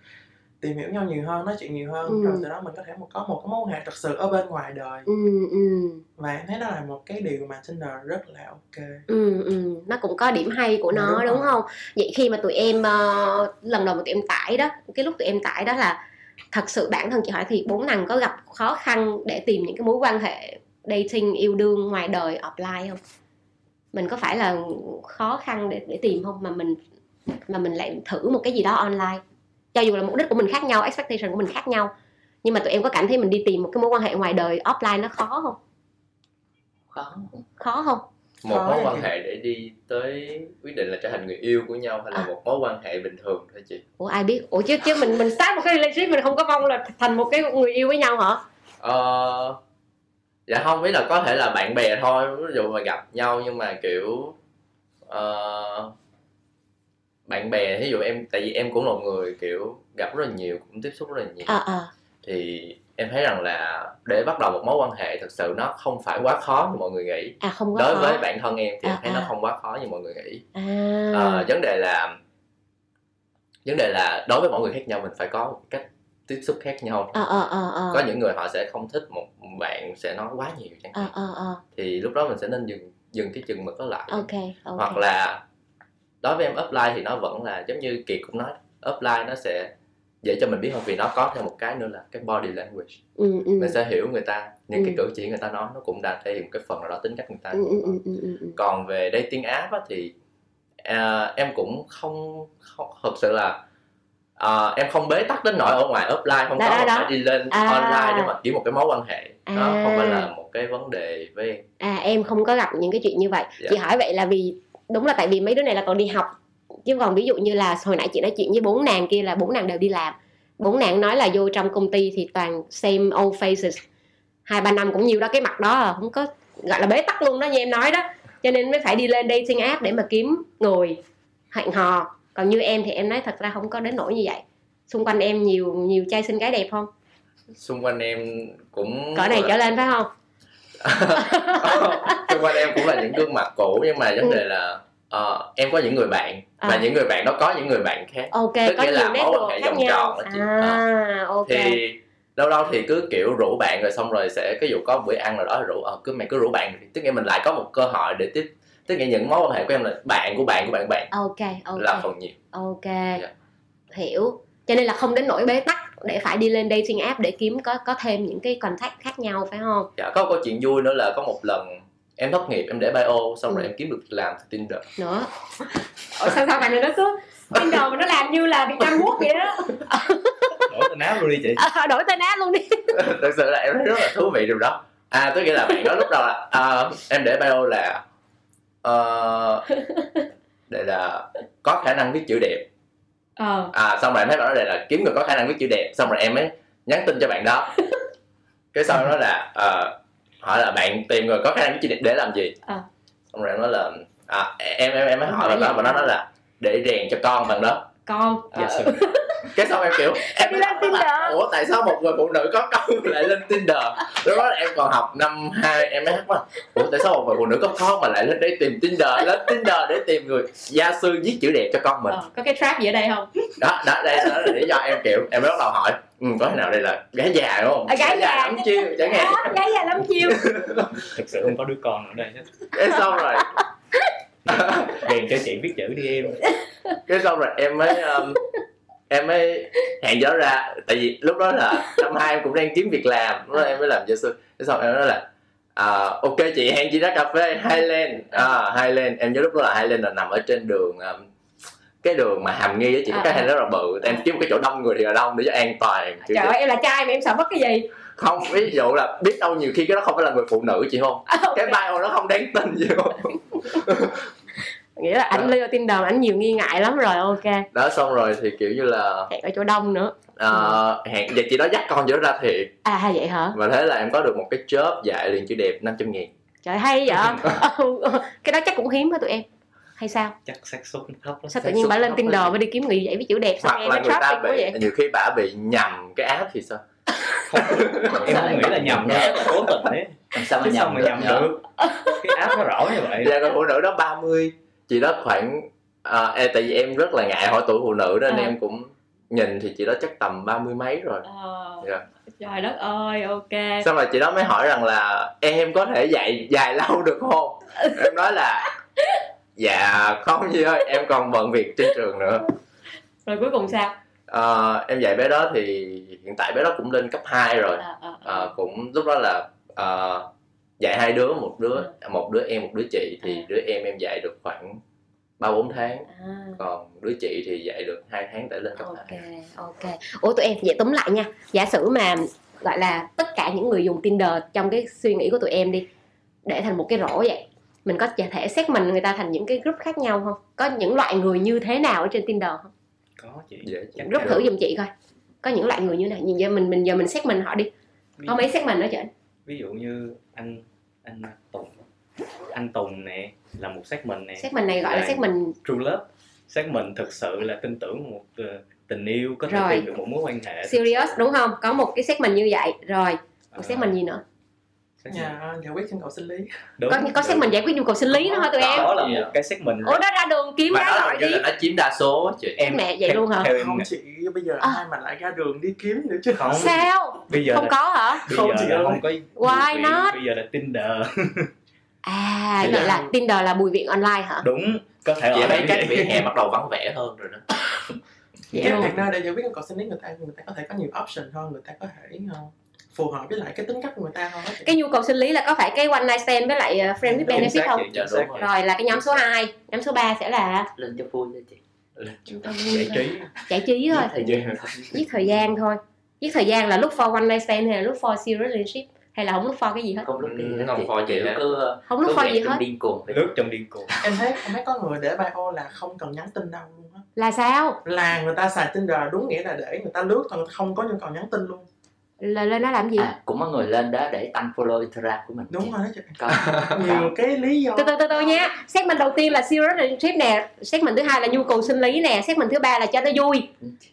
tìm hiểu nhau nhiều hơn, nói chuyện nhiều hơn Ừ. rồi từ đó mình có thể một có một cái mối quan hệ thật sự ở bên ngoài đời ừ ừ và em thấy đó là một cái điều mà Tinder rất là ok ừ ừ nó cũng có điểm hay của Dạ, nó đúng đúng, rồi. không vậy khi mà tụi em ờ, lần đầu mà tụi em tải đó cái lúc tụi em tải đó là thật sự bản thân chị hỏi thì bốn nàng có gặp khó khăn để tìm những cái mối quan hệ dating yêu đương ngoài đời offline không mình có phải là khó khăn để để tìm không? Mà mình mà mình lại thử một cái gì đó online. Cho dù là mục đích của mình khác nhau expectation của mình khác nhau nhưng mà tụi em có cảm thấy mình đi tìm một cái mối quan hệ ngoài đời offline nó khó không? Khó. Khó không? Một Khó mối quan hệ để đi tới quyết định là trở thành người yêu của nhau hay là À. một mối quan hệ bình thường thôi chị? Ủa ai biết? Ủa chứ chứ mình mình start một cái relationship mình không có mong là thành một cái người yêu với nhau hả? Ờ, dạ không biết là có thể là bạn bè thôi ví dụ mà gặp nhau nhưng mà kiểu ờ, bạn bè ví dụ em tại vì em cũng là một người kiểu gặp rất là nhiều cũng tiếp xúc rất là nhiều. À à thì em thấy rằng là để bắt đầu một mối quan hệ thực sự nó không phải quá khó như mọi người nghĩ. À không có đối khó. với bản thân em thì em À, thấy nó à. không quá khó như mọi người nghĩ. À, Ờ, vấn đề là vấn đề là đối với mỗi người khác nhau mình phải có một cách tiếp xúc khác nhau à, à, à, à. có những người họ sẽ không thích một bạn sẽ nói quá nhiều chẳng à, hạn à, à. thì lúc đó mình sẽ nên dừng dừng cái chừng mực đó lại ok ok hoặc là đối với em offline thì nó vẫn là giống như kiệt cũng nói offline nó sẽ dễ cho mình biết hơn vì nó có thêm một cái nữa là cái body language ừ, ừ. mình sẽ hiểu người ta những cái Ừ. cử chỉ người ta nói nó cũng đã thể hiện một cái phần nào đó tính cách người ta Ừ, ừ, ừ, ừ, ừ, ừ. còn về dating app á, thì à, em cũng không, không thật sự là à, em không bế tắc đến nỗi ở ngoài offline không Đó, có đó, đó. phải đi lên À. online để mà kiếm một cái mối quan hệ nó À. không phải là một cái vấn đề với em à em không có gặp những cái chuyện như vậy Dạ. chị hỏi vậy là vì đúng là tại vì mấy đứa này là còn đi học chứ còn ví dụ như là hồi nãy chị nói chuyện với bốn nàng kia là bốn nàng đều đi làm bốn nàng nói là vô trong công ty thì toàn same old faces hai ba năm cũng nhiều đó cái mặt đó à, không có gọi là bế tắc luôn đó như em nói đó cho nên mới phải đi lên dating app để mà kiếm người hẹn hò còn như em thì em nói thật ra không có đến nỗi như vậy. Xung quanh em nhiều nhiều trai xinh gái đẹp không? Xung quanh em cũng cỡ này trở lên phải không? Xung quanh em cũng là những gương mặt cũ nhưng mà vấn đề là ờ, em có những người bạn và À. những người bạn đó có những người bạn khác. Ok Tức có nghĩa là nhiều nét mối quan hệ vòng tròn đó chị. à ok. Thì lâu lâu thì cứ kiểu rủ bạn rồi xong rồi sẽ ví dụ có bữa ăn nào đó rủ ờ cứ mày cứ rủ bạn thì tức nghĩa mình lại có một cơ hội để tiếp tức nghĩa những mối quan hệ của em là bạn của bạn của bạn bạn. Ok ok. Là phần nhiều. Ok. Dạ. hiểu. Cho nên là không đến nỗi bế tắc để phải đi lên dating app để kiếm có có thêm những cái contact khác nhau phải không? Dạ có câu chuyện vui nữa là có một lần em thất nghiệp em để bio xong rồi Ừ. em kiếm được việc làm từ Tinder. Nữa. Ủa sao sao này nó cứ Tinder mà nó làm như là Việt Nam Quốc vậy đó. Đổi tên áo luôn đi chị. À, đổi tên app luôn đi. Thực sự là em thấy rất là thú vị điều đó. À tức nghĩa là bạn đó lúc đầu là à, em để bio là ờ, để là có khả năng viết chữ đẹp. Ờ. À xong rồi em thấy bạn đó đây là kiếm người có khả năng viết chữ đẹp xong rồi em mới nhắn tin cho bạn đó. Cái sau đó là ờ, hỏi là bạn tìm người có khả năng viết chữ đẹp để làm gì? À. xong rồi em nói là à, em em em mới hỏi bạn đó và nó nói là để rèn cho con bạn đó con Dạ, ờ, cái xong em kiểu em Đi lên mắc là, Tinder. ủa tại sao một người phụ nữ có con lại lên Tinder? Lúc đó là em còn học năm hai em mới thắc mắc ủa tại sao một người phụ nữ có con mà lại lên đây tìm Tinder lên Tinder để tìm người gia sư viết chữ đẹp cho con mình? Ờ, có cái trap gì ở đây không? Đó đó đây đó là lý do em kiểu em mới bắt đầu hỏi. Ừ, có thể nào đây là gái già đúng không? À, gái già. lắm chiêu chẳng hạn. Gái già lắm chiêu. Thực sự không có đứa con ở đây hết. Cái xong rồi rèn cho chị viết chữ đi em. Cái xong rồi em mới um, em mới hẹn gió ra. Tại vì lúc đó là năm hai em cũng đang kiếm việc làm. Lúc đó em mới làm gia sư. Cái xong em nói là à, ok chị hẹn chị ra cà phê. Highland à, Highland em nhớ lúc đó là Highland là nằm ở trên đường um, cái đường mà hàm nghi á chị. À, cái à. hàng rất là bự. Em kiếm một cái chỗ đông người thì là đông để cho an toàn kiểu trời ơi em là trai mà em sợ mất cái gì? Không ví dụ là biết đâu nhiều khi cái đó không phải là người phụ nữ chị không? Cái bio nó không đáng tin gì không nghĩa là ảnh lên Tinder ảnh nhiều nghi ngại lắm rồi ok. Đó xong rồi thì kiểu như là hẹn ở chỗ đông nữa. Ờ, hẹn vậy chị đó dắt con chị đó ra thiệt. À hay vậy hả? Và thế là em có được một cái job dạy liền chữ đẹp 500 ngàn trời hay vậy? Cái đó chắc cũng hiếm hả tụi em. Hay sao? Chắc xác suất nó thấp lắm. Sao tự nhiên bà lên Tinder mới đi kiếm người dạy với chữ đẹp sao hoặc em là nó người ta bị vậy? nhiều khi bả bị nhầm cái app thì sao? Em không nghĩ là nhầm nha chắc là cố tình đấy. Làm sao mà chứ sao nhầm mà được? nhầm được? Cái app nó rõ như vậy. Là người phụ nữ đó 30 chị đó khoảng à, ê, tại vì em rất là ngại hỏi tuổi phụ nữ nên À. em cũng nhìn thì chị đó chắc tầm ba mươi mấy rồi. Ờ, Dạ. trời đất ơi ok. Xong rồi chị đó mới hỏi rằng là em có thể dạy dài lâu được không? Em nói là dạ không gì ơi em còn bận việc trên trường nữa. Rồi cuối cùng sao? Ờ, em dạy bé đó thì hiện tại bé đó cũng lên cấp 2 rồi. À, à, à. Ờ, cũng lúc đó là ờ, dạy hai đứa một đứa một đứa em một đứa chị thì đứa em em dạy được khoảng ba bốn tháng. À. còn đứa chị thì dạy được hai tháng để lên cấp ok hai ok. Ủa tụi em vậy túm lại nha. Giả sử mà gọi là tất cả những người dùng tinder trong cái suy nghĩ của tụi em đi để thành một cái rổ vậy mình có thể xét mình người ta thành những cái group khác nhau không? Có những loại người như thế nào ở trên tinder không? Có chị. Dễ Chắc group thử giùm chị coi. Có những loại người như này nhìn giờ mình mình giờ mình xét mình họ đi. Có mấy xét mình ở trên ví dụ như anh anh Tùng. Anh Tùng nè là một segment nè. Xét mình này gọi là Là- xét mình. True love. Segment thực sự là tin tưởng một ờ, tình yêu có thể Rồi. tìm được một mối quan hệ serious đúng không? Có một cái xét mình như vậy. Rồi một Ờ, xét mình gì nữa segment- nhà giải quyết nhu cầu sinh lý. Đúng, có có xét đúng. mình giải quyết nhu cầu sinh lý nữa hả tụi em? đó là Dạ. một cái segment ủa đó ra đường kiếm mà gái đó gọi đi. là nó chiếm đa số chị. Em mẹ vậy luôn hả? em không chị bây giờ À. ai mà lại ra đường đi kiếm nữa chứ. Không. Sao? Bây giờ không là, có hả? bây Không giờ chị là không có Why not? bây giờ là tinder. À vậy là- tinder là bùi viện online hả? Đúng có thể ở đây các vỉa hè bắt đầu vắng vẻ hơn rồi đó. Vậy cái luôn việc nơi để giải quyết nhu cầu sinh lý người ta người ta có thể có nhiều option hơn người ta có thể ờ, phù hợp với lại cái tính cách của người ta chị. cái nhu cầu sinh lý là có phải cái one night stand với lại uh, friend with Chính benefit không? Dạ, đúng chị. rồi là cái nhóm số 2 nhóm số 3 sẽ là lên cho vui cho chị giải trí. giải trí thôi. thời gian. Giết thời gian thôi. Giết thời gian là look for one night stand hay là look for serious relationship? Hay là không look for cái gì hết? Không lúc Ừ, gì hết không chị. for gì hết. cứ không cứ for gì trong hết. điên cuồng lướt trong điên cuồng. Em thấy em thấy có người để bio là không cần nhắn tin đâu luôn á. Là sao? Là người ta xài Tinder đúng nghĩa là để người ta lướt thôi không có nhu cầu nhắn tin luôn là lên nó làm gì? À, cũng có người lên đó để tăng follow Instagram của mình. Đúng rồi đó nhiều cái lý do. Từ từ từ từ nha. Segment đầu tiên là serious relationship nè. Segment thứ hai là nhu cầu sinh lý nè. Segment thứ ba là cho nó vui.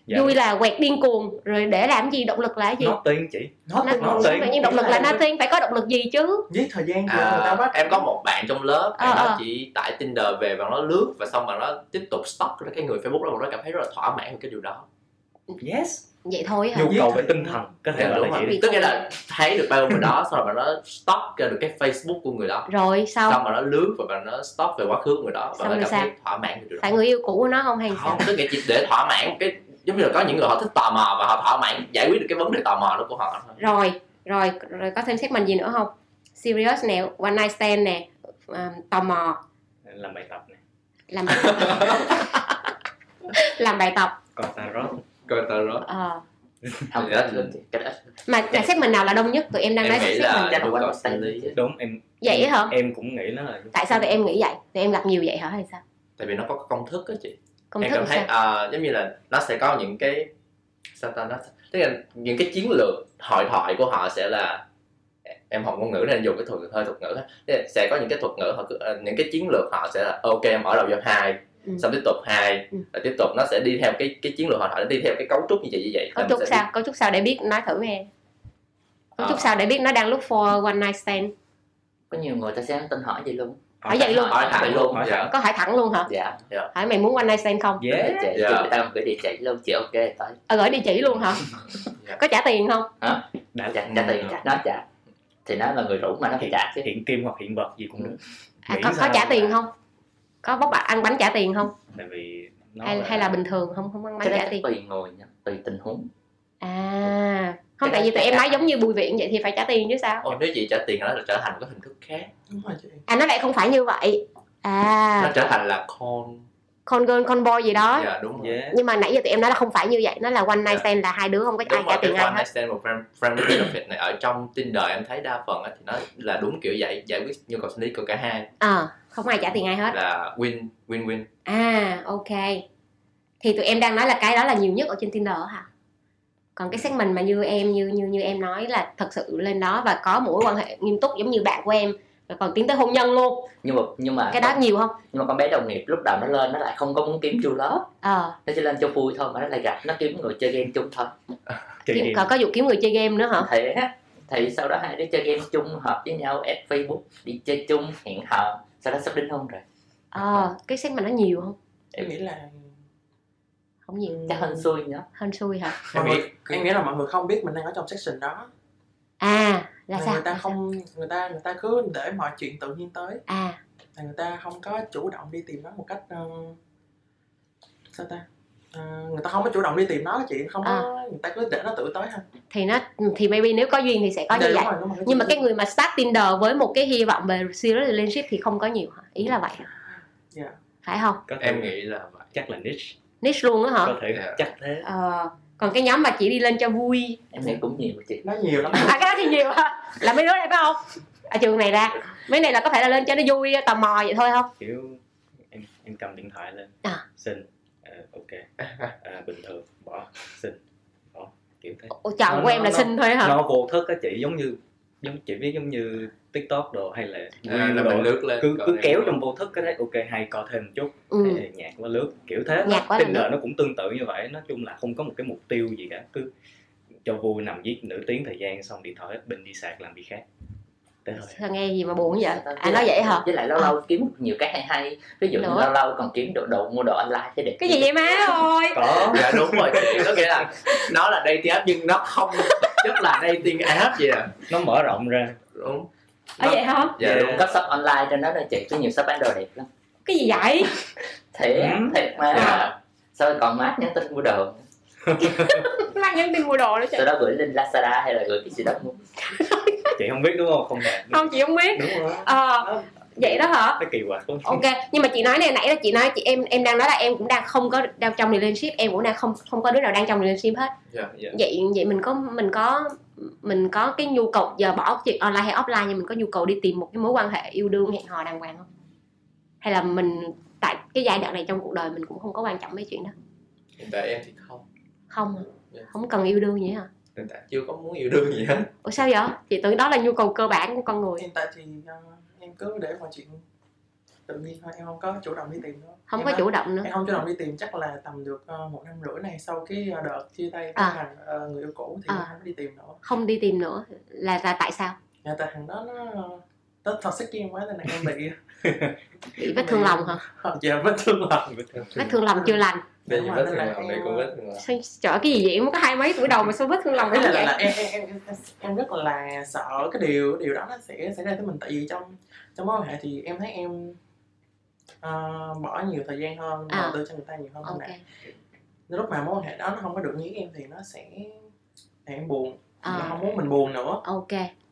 Dạ. vui là quẹt điên cuồng. Rồi để làm gì? Động lực là cái gì? Nó tiên chị. Nó nó, tin nó tự tiền. nhiên động lực là nothing phải có động lực gì chứ? Giết thời gian của người ta À, bắt. em có một bạn trong lớp Ờ, bạn ờ. nó chỉ tải Tinder về và nó lướt và xong mà nó tiếp tục stalk cái người Facebook đó. Và nó cảm thấy rất là thỏa mãn với cái điều đó. Yes vậy thôi hả? Nhu cầu về tinh thần có thể Dạ, là vậy. tức nghĩa là thấy được bao người đó xong rồi mà nó stalk ra được cái Facebook của người đó. Rồi xong xong mà nó lướt và nó stalk về quá khứ của người đó. Và nó cảm thấy thỏa mãn đó. Phải người yêu cũ của nó không hay sao? không tức nghĩa chỉ để thỏa mãn cái giống như là có những người họ thích tò mò và họ thỏa mãn giải quyết được cái vấn đề tò mò đó của họ thôi. Rồi rồi rồi có thêm segment gì nữa không? Serious nè one night stand nè à, tò mò. Làm bài tập này làm bài tập. Làm bài tập. Còn tarot coi tờ đó. Ờ. không cái chị cái đó. Mà là segment nào là đông nhất? Tụi em đang em nói nghĩ segment là cầu tâm sinh lý đúng em vậy hả? em cũng nghĩ nó là tại sao tụi em nghĩ vậy? Tụi em gặp nhiều vậy hả hay sao? Tại vì nó có công thức á chị. Công em thức cảm thấy sao? à, giống như là nó sẽ có những cái sao ta nó tức là những cái chiến lược hội thoại của họ sẽ là em học ngôn ngữ nên dùng cái thuật hơi thuật ngữ ha. Tức là sẽ có những cái thuật ngữ họ cứ, ờ, những cái chiến lược họ sẽ là ok em mở đầu vô hai Ừ. xong tiếp tục hai Ừ. rồi tiếp tục nó sẽ đi theo cái cái chiến lược hội thoại nó đi theo cái cấu trúc như vậy như vậy. Chút sẽ sao? có chút sao để biết? Nói thử với em có Ờ. chút sao để biết nó đang look for one night stand? Có nhiều người ta sẽ nhắn tin hỏi gì luôn. Hỏi vậy luôn. hỏi thẳng luôn hỏi dạ. thẳng. Có hỏi thẳng luôn hả? Dạ hỏi mày muốn one night stand không? Yeah chị Dạ. chị người ta gửi địa chỉ luôn chị ok tới. Ờ gửi địa chỉ luôn hả? Dạ. có trả tiền không? Đã trả, trả tiền trả nó trả. Thì nó là người rủ mà nó phải trả chứ. Hiện kim hoặc hiện vật gì cũng được. À, Nghĩ có, có trả tiền không có bóc bạc ăn bánh trả tiền không? Tại vì nó hay, hay là bình thường không không ăn bánh cái trả đó tiền? tùy người nha tùy tình huống. À không Cái tại vì đó tụi em trả- nói giống như bùi viện vậy thì phải trả tiền chứ sao? Ồ, nếu chị trả tiền nó là trở thành một cái hình thức khác. Đúng rồi chị. À nó lại không phải như vậy. Nó à trở thành là con. Con girl con boy gì đó. Dạ đúng rồi. Yeah. Nhưng mà nãy giờ tụi em nói là không phải như vậy nó là one night Dạ. stand là hai đứa không có ai đúng trả rồi cái tiền ai one hết. night stand và friend, friend benefit này ở trong Tinder em thấy đa phần á, thì nó là đúng kiểu giải giải quyết nhu cầu sinh lý của cả hai. Ờ không ai trả tiền ai hết. Là win win win. À ok. Thì tụi em đang nói là cái đó là nhiều nhất ở trên Tinder hả? Còn cái segment mà như em như như như em nói là thật sự lên đó và có mối quan hệ nghiêm túc giống như bạn của em rồi còn tiến tới hôn nhân luôn. Nhưng mà nhưng mà cái đó nhiều không? Nhưng mà con bé đồng nghiệp lúc đầu nó lên nó lại không có muốn kiếm true love ờ. Nó chỉ lên cho vui thôi mà nó lại gặp nó kiếm người chơi game chung thôi. Chơi kiếm, game. có, có vụ kiếm người chơi game nữa hả? Thì á thì sau đó hai đứa chơi game chung hợp với nhau add facebook đi chơi chung hẹn hò đó sắp đính hôn rồi? Ờ cái segment nó nhiều không? Em nghĩ là không nhiều. Chắc hên xui nhá hên xui hả? Em nghĩ- em nghĩ là mọi người không biết mình đang ở trong section đó. À là Mà sao? người ta Là sao? không người ta người ta cứ để mọi chuyện tự nhiên tới. À. Là người ta không có chủ động đi tìm nó một cách ờ, sao ta ờ, người ta không có chủ động đi tìm nó chị không có À. người ta cứ để nó tự tới ha. Thì nó thì maybe nếu có duyên thì sẽ có Dạ, như vậy. rồi, rồi, nhưng mà cái người mà start Tinder với một cái hy vọng về serious relationship thì không có nhiều hả? Ý là vậy hả? Dạ. phải không? Có em nghĩ là vậy. chắc là niche. Niche luôn á hả? Có thể Dạ. chắc thế. Ờ, còn cái nhóm mà chỉ đi lên cho vui. Em nghĩ cũng nhiều chị. Nó nhiều lắm. À cái đó thì nhiều ha là mấy đứa này phải không? Ở trường này ra. Mấy này là có thể là lên cho nó vui tò mò vậy thôi không? Kiểu em em cầm điện thoại lên. À. xin ok. À, bình thường. Bỏ. Xin. Bỏ. Kiểu thế. Ủa, chọn Nó- của em là nó- xin thôi hả? nó vô thức á chị giống như giống chị biết giống như tiktok đồ hay là à, là đồ lướt lên cứ cứ kéo trong vô thức cái đấy. Ok hay coi thêm một chút. Ừ. Thế nhạc quá lướt. Kiểu thế. Nhạc quá Tinder nó cũng tương tự như vậy. Nói chung là không có một cái mục tiêu gì cả. Cứ cho vui nằm viết nửa tiếng thời gian xong điện thoại hết pin đi sạc làm việc khác sao nghe gì mà buồn vậy? À nói vậy hả? với lại lâu lâu kiếm nhiều cái hay hay. Ví dụ như Nữa. lâu lâu còn kiếm đồ đồ mua đồ online thế để cái gì vậy má ơi? Có. Dạ đúng rồi chị có nghĩa là nó là dating app nhưng nó không chất là dating app gì à. Nó mở rộng ra. Đúng. Ở vậy hả? Dạ Yeah. đúng. Có shop online trên đó nè chị có nhiều shop bán đồ đẹp lắm. Cái gì vậy? Thiệt Ừ. thiệt mà. Dạ. sao còn mát nhắn tin mua đồ? Lát nhắn tin mua đồ nữa chứ sau đó gửi lên Lazada hay là gửi cái gì đó mua chị không biết đúng không? Không hề không chị không biết. Đúng rồi. Ờ vậy đó hả? Nó kỳ quặc ok nhưng mà chị nói này nãy là chị nói chị em em đang nói là em cũng đang không có đang trong relationship em cũng đang không không có đứa nào đang trong relationship hết. Dạ. Dạ. vậy vậy mình có mình có mình có cái nhu cầu giờ bỏ chuyện online hay offline nhưng mình có nhu cầu đi tìm một cái mối quan hệ yêu đương hẹn hò đàng hoàng không? Hay là mình tại cái giai đoạn này trong cuộc đời mình cũng không có quan trọng mấy chuyện đó? Hiện tại em thì không. Không hả? Dạ. không cần yêu đương gì hả hiện tại chưa có muốn yêu đương gì hết. Ủa sao vậy? Chị tưởng đó là nhu cầu cơ bản của con người. Hiện tại thì ờ, em cứ để mọi chuyện tự nhiên thôi em không có chủ động đi tìm nữa. Không em có đã- chủ động nữa. em không chủ động đi tìm chắc là tầm được ờ, một năm rưỡi này sau cái ờ, đợt chia tay À. với thằng ờ, người yêu cũ thì À. không đi tìm nữa. Không đi tìm nữa. Là là tại sao? Nhà tại thằng đó nó nó thật sức em quá nên là em bị bị vết thương lòng hả? Dạ vết thương lòng. Vết thương lòng chưa lành? Đây Đúng là vết thương lòng đây cũng vết thương lòng. sao cái gì vậy? Em có hai mấy tuổi đầu mà sao vết thương lòng Ý là, là, là em, em, em, rất là sợ cái điều điều đó nó sẽ xảy ra với mình. Tại vì trong trong mối quan hệ thì em thấy em ờ, bỏ nhiều thời gian hơn À. đầu tư cho người ta nhiều hơn ok. Nên là lúc mà mối quan hệ đó nó không có được như em thì nó sẽ em buồn. À. Mà không muốn mình buồn nữa. Ok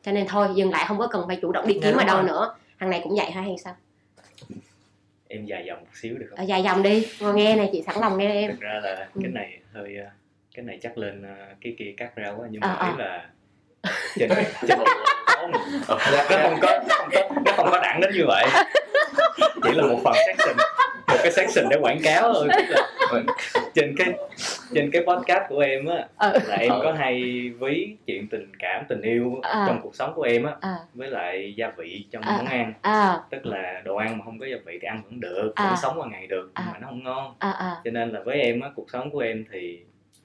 cho nên thôi dừng lại không có cần phải chủ động đi Dạ, kiếm ở đâu nữa. Thằng này cũng vậy hả hay sao em dài dòng một xíu được không? Ở dài dòng đi. Ngồi nghe này chị sẵn lòng nghe em. Thực ra là Ừ. cái này hơi ờ, cái này chắc lên ờ, cái kia cắt ra quá nhưng À, mà à. ý là trên trên không nó không có nó không có nó không có đẳng đến như vậy. Chỉ là một phần section một cái section để quảng cáo thôi tức là trên cái trên cái podcast của em á Ờ. là em có hay ví chuyện tình cảm tình yêu À. trong cuộc sống của em á à với lại gia vị trong À. món ăn à tức là đồ ăn mà không có gia vị thì ăn vẫn được À. vẫn sống qua ngày được nhưng À. mà nó không ngon à à cho nên là với em á cuộc sống của em thì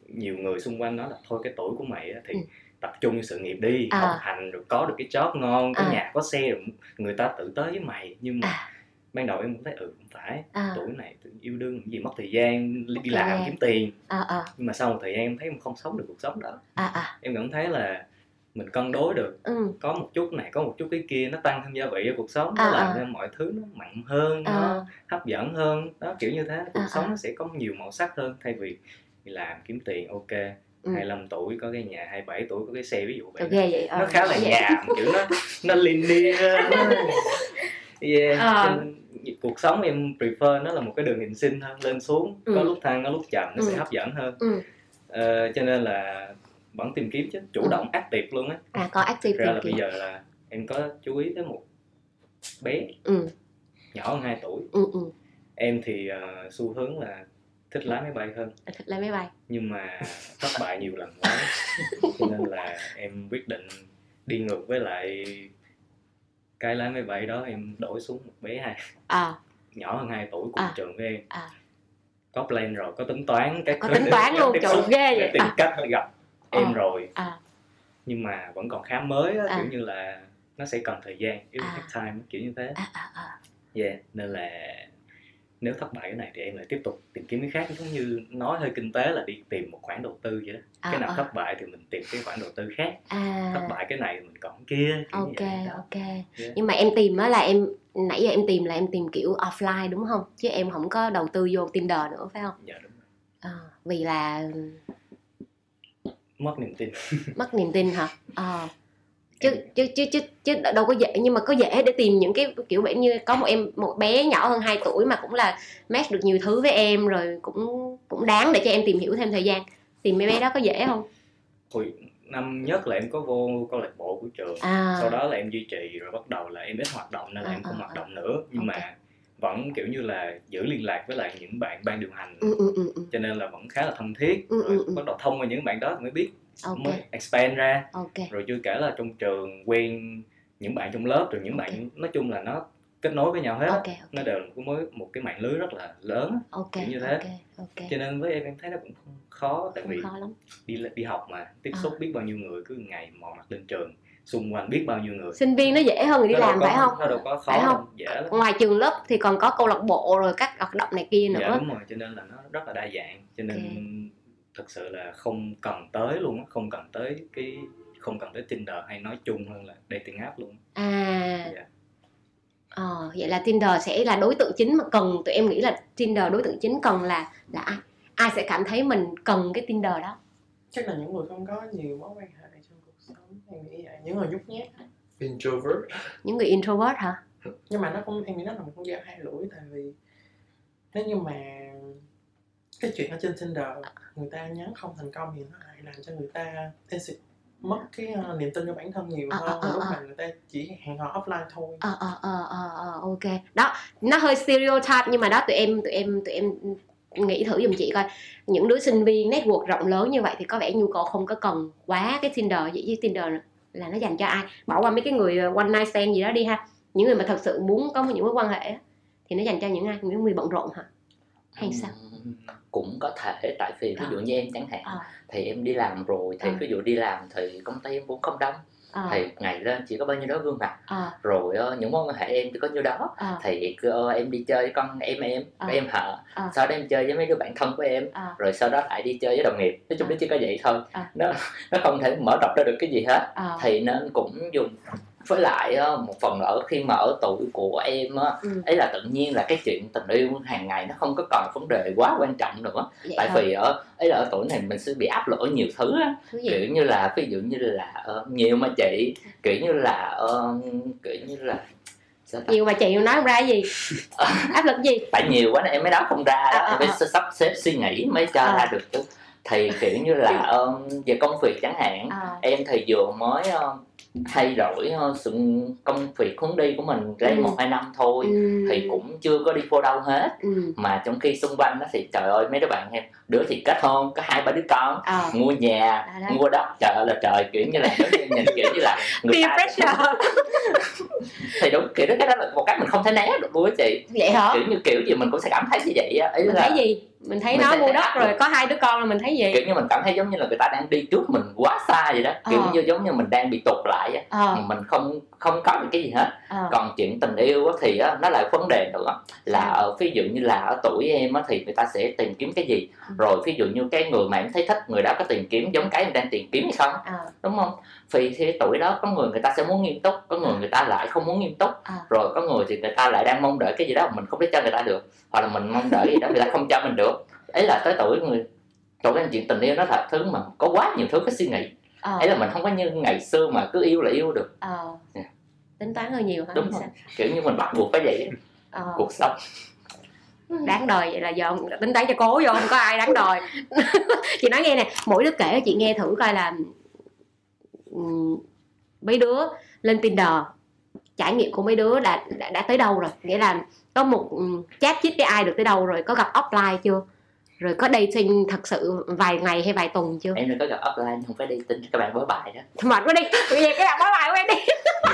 nhiều người xung quanh nói là thôi cái tuổi của mày á thì Ừ. tập trung vào sự nghiệp đi À. học hành rồi có được cái job ngon có À. nhà có xe rồi người ta tự tới với mày nhưng mà À. ban đầu em cũng thấy ừ không phải. À. Tuổi này tự yêu đương làm gì mất thời gian đi Ok. làm kiếm tiền. À à nhưng mà sau một thời gian em thấy em không sống được cuộc sống đó. À à. Em cảm thấy là mình cân đối được. Ừ. Có một chút này có một chút cái kia nó tăng thêm gia vị cho cuộc sống À, nó làm à. cho mọi thứ nó mặn hơn à. nó hấp dẫn hơn. Đó kiểu như thế. Cuộc À, sống à. nó sẽ có nhiều màu sắc hơn thay vì đi làm kiếm tiền ok. Ừ. 25 tuổi có cái nhà 27 tuổi có cái xe ví dụ vậy ghê vậy ờ, nó khá là nhàm kiểu nó nó linear nó yeah nên cuộc sống em prefer nó là một cái đường hình sinh hơn lên xuống Ừ. có lúc thăng có lúc chậm nó Ừ. sẽ hấp dẫn hơn. Ừ. Ờ, cho nên là vẫn tìm kiếm chứ chủ Ừ. động active luôn á. À có active ra là bây giờ là em có chú ý tới một bé ừ. nhỏ hơn 2 tuổi. Ừ ừ. Em thì ờ, xu hướng là thích lái máy bay hơn. Thích lấy máy bay. Nhưng mà thất bại nhiều lần quá cho nên là em quyết định đi ngược với lại cái lái máy bay đó em đổi xuống một bé hai à nhỏ hơn 2 tuổi cùng À. trường với em À. có plan rồi có tính toán các có tính toán luôn xúc, ghê vậy tìm à, cách gặp Ờ. em rồi à nhưng mà vẫn còn khá mới á, À. kiểu như là nó sẽ cần thời gian it À. take time kiểu như thế à à à yeah nên là nếu thất bại cái này thì em lại tiếp tục tìm kiếm cái khác. Giống như nói hơi kinh tế là đi tìm một khoản đầu tư vậy đó. À, cái nào à, thất bại thì mình tìm cái khoản đầu tư khác. À. Thất bại cái này thì mình còn kia ok ok. Yeah. nhưng mà em tìm á là em nãy giờ em tìm là em tìm kiểu offline đúng không? Chứ em không có đầu tư vô Tinder nữa phải không? Dạ đúng rồi. à, vì là mất niềm tin. Mất niềm tin hả? À, chứ chứ chứ chứ chứ đâu có dễ nhưng mà có dễ để tìm những cái kiểu vậy như có một em một bé nhỏ hơn 2 tuổi mà cũng là match được nhiều thứ với em rồi cũng cũng đáng để cho em tìm hiểu thêm thời gian tìm mấy bé đó có dễ không hồi năm nhất là em có vô câu lạc bộ của trường à sau đó là em duy trì rồi bắt đầu là em ít hoạt động nên là À, em không à, hoạt à. động nữa nhưng Ok. mà vẫn kiểu như là giữ liên lạc với lại những bạn ban điều hành ừ, ừ, ừ, ừ. cho nên là vẫn khá là thân thiết Ừ, rồi ừ, ừ. bắt đầu thông qua những bạn đó mới biết ok. mới expand ra. Ok. Rồi chưa kể là trong trường quen những bạn trong lớp rồi những Ok. bạn nói chung là nó kết nối với nhau hết ok nó đều có mối một cái mạng lưới rất là lớn ok kiểu như thế. ok ok. Cho nên với em em thấy nó cũng không khó tại không vì khó lắm. đi đi học mà tiếp À. xúc biết bao nhiêu người cứ ngày mò mặt lên trường xung quanh biết bao nhiêu người. Sinh viên nó dễ hơn người đi Nó làm có- phải không? nó đâu có khó Phải không? đâu, dễ lắm. Ngoài trường lớp thì còn có câu lạc bộ rồi các hoạt động này kia nữa. dạ đúng rồi cho nên là nó rất là đa dạng cho nên Ok. Thực sự là không cần tới luôn á không cần tới cái không cần tới Tinder hay nói chung hơn là dating app luôn à. Dạ. ờ, vậy là Tinder sẽ là đối tượng chính mà cần tụi em nghĩ là Tinder đối tượng chính cần là là ai? Ai sẽ cảm thấy mình cần cái Tinder đó? Chắc là những người không có nhiều mối quan hệ trong cuộc sống em nghĩ vậy. Những người nhút nhát introvert. Những người introvert hả? Nhưng mà nó cũng em nghĩ nó là một con dao hai lưỡi tại vì nếu như mà cái chuyện ở trên Tinder người ta nhắn không thành công thì nó lại làm cho người ta insecure mất cái ờ, niềm tin vào bản thân nhiều Ờ, hơn. ờ, lúc ờ. mà người ta chỉ hẹn hò offline thôi. Ờ ờ ờ ờ ờ, ok. Đó nó hơi stereotype nhưng mà đó tụi em tụi em tụi em nghĩ thử giùm chị coi. Những đứa sinh viên network rộng lớn như vậy thì có vẻ nhu cầu không có cần quá cái Tinder. Vậy chứ Tinder là nó dành cho ai? Bỏ qua mấy cái người uh, one night stand gì đó đi ha. Những người mà thật sự muốn có những mối quan hệ thì nó dành cho những ai? Những người bận rộn hả? Hay sao cũng có thể tại vì ví À. dụ như em chẳng hạn À. thì em đi làm rồi thì À. ví dụ đi làm thì công ty em cũng không đông ờ thì ngày lên chỉ có bao nhiêu đó gương mặt ờ rồi ờ, những mối quan hệ em chỉ có nhiêu đó ờ thì ờ, em đi chơi với con em em À. em họ À. sau đó em chơi với mấy đứa bạn thân của em ờ rồi sau đó lại đi chơi với đồng nghiệp nói chung À. nó chỉ có vậy thôi À. nó nó không thể mở rộng ra được cái gì hết ờ thì nên cũng dùng với lại ờ, một phần ở khi mà ở tuổi của em á ừ, ấy là tự nhiên là cái chuyện tình yêu hàng ngày nó không có còn vấn đề quá quan trọng nữa. Vậy tại thôi. vì ở ấy là ở tuổi này mình sẽ bị áp lực nhiều thứ á. Kiểu như là ví dụ như là ờ, nhiều mà chị kiểu như là ờ, kiểu như là nhiều mà chị nói không ra gì? Áp lực gì? Tại nhiều quá nên em mới nói không ra đó. À, à, em phải à. sắp xếp suy nghĩ mới cho À. ra được chứ thì kiểu như là ờ, về công việc chẳng hạn ờ em thì vừa mới ờ, thay đổi sự công việc hướng đi của mình lấy Ừ. một hai năm thôi ừ, thì cũng chưa có đi vô đâu hết. Ừ. Mà trong khi xung quanh đó thì trời ơi mấy đứa bạn em đứa thì kết hôn có hai ba đứa con ờ mua nhà À, đó. mua đất trời ơi là trời kiểu như là giống như nhìn kiểu như là người ta pressure. Thì đúng kiểu đó cái đó là một cái mình không thể né được luôn á chị. Vậy hả? Kiểu như kiểu gì mình cũng sẽ cảm thấy như vậy á ý là thấy gì mình thấy Mình nó mua đất áp rồi có hai đứa con là mình thấy gì? Kiểu như mình cảm thấy giống như là người ta đang đi trước mình quá xa vậy đó. Kiểu Ờ. như giống như mình đang bị tụt lại á ờ. mình không không có được cái gì hết. Ờ. Còn chuyện tình yêu á, thì á, nó lại vấn đề nữa. Là ở ví dụ như là ở tuổi em á, thì người ta sẽ tìm kiếm cái gì? Ừ. rồi ví dụ như cái người mà em thấy thích người đó có tìm kiếm giống cái em đang tìm kiếm hay không? Ờ. Đúng không? Vì thì tuổi đó có người người ta sẽ muốn nghiêm túc có người người ta lại không muốn nghiêm túc. À. rồi có người thì người ta lại đang mong đợi cái gì đó mà mình không biết cho người ta được. Hoặc là mình mong đợi cái gì đó người ta không cho mình được ấy là tới tuổi người tuổi cái chuyện tình yêu nó là thứ mà có quá nhiều thứ phải suy nghĩ. Ờ. Ấy là mình không có như ngày xưa mà cứ yêu là yêu được. Ờ. Dạ. tính toán hơi nhiều hả? Đúng rồi. kiểu như mình bắt buộc phải vậy ờ. Cuộc sống. Đáng đời vậy là giờ tính toán cho cố vô không có ai đáng đời. Chị nói nghe nè mỗi đứa kể chị nghe thử coi là mấy đứa lên Tinder trải nghiệm của mấy đứa đã đã, đã tới đâu rồi? Nghĩa là có một chat chít với ai được tới đâu rồi? Có gặp offline chưa rồi có dating thật sự vài ngày hay vài tuần chưa? Em có gặp offline không phải đi tin các bạn bối bài đó. Mệt quá đi bây giờ cái bạn nói bài của em đi.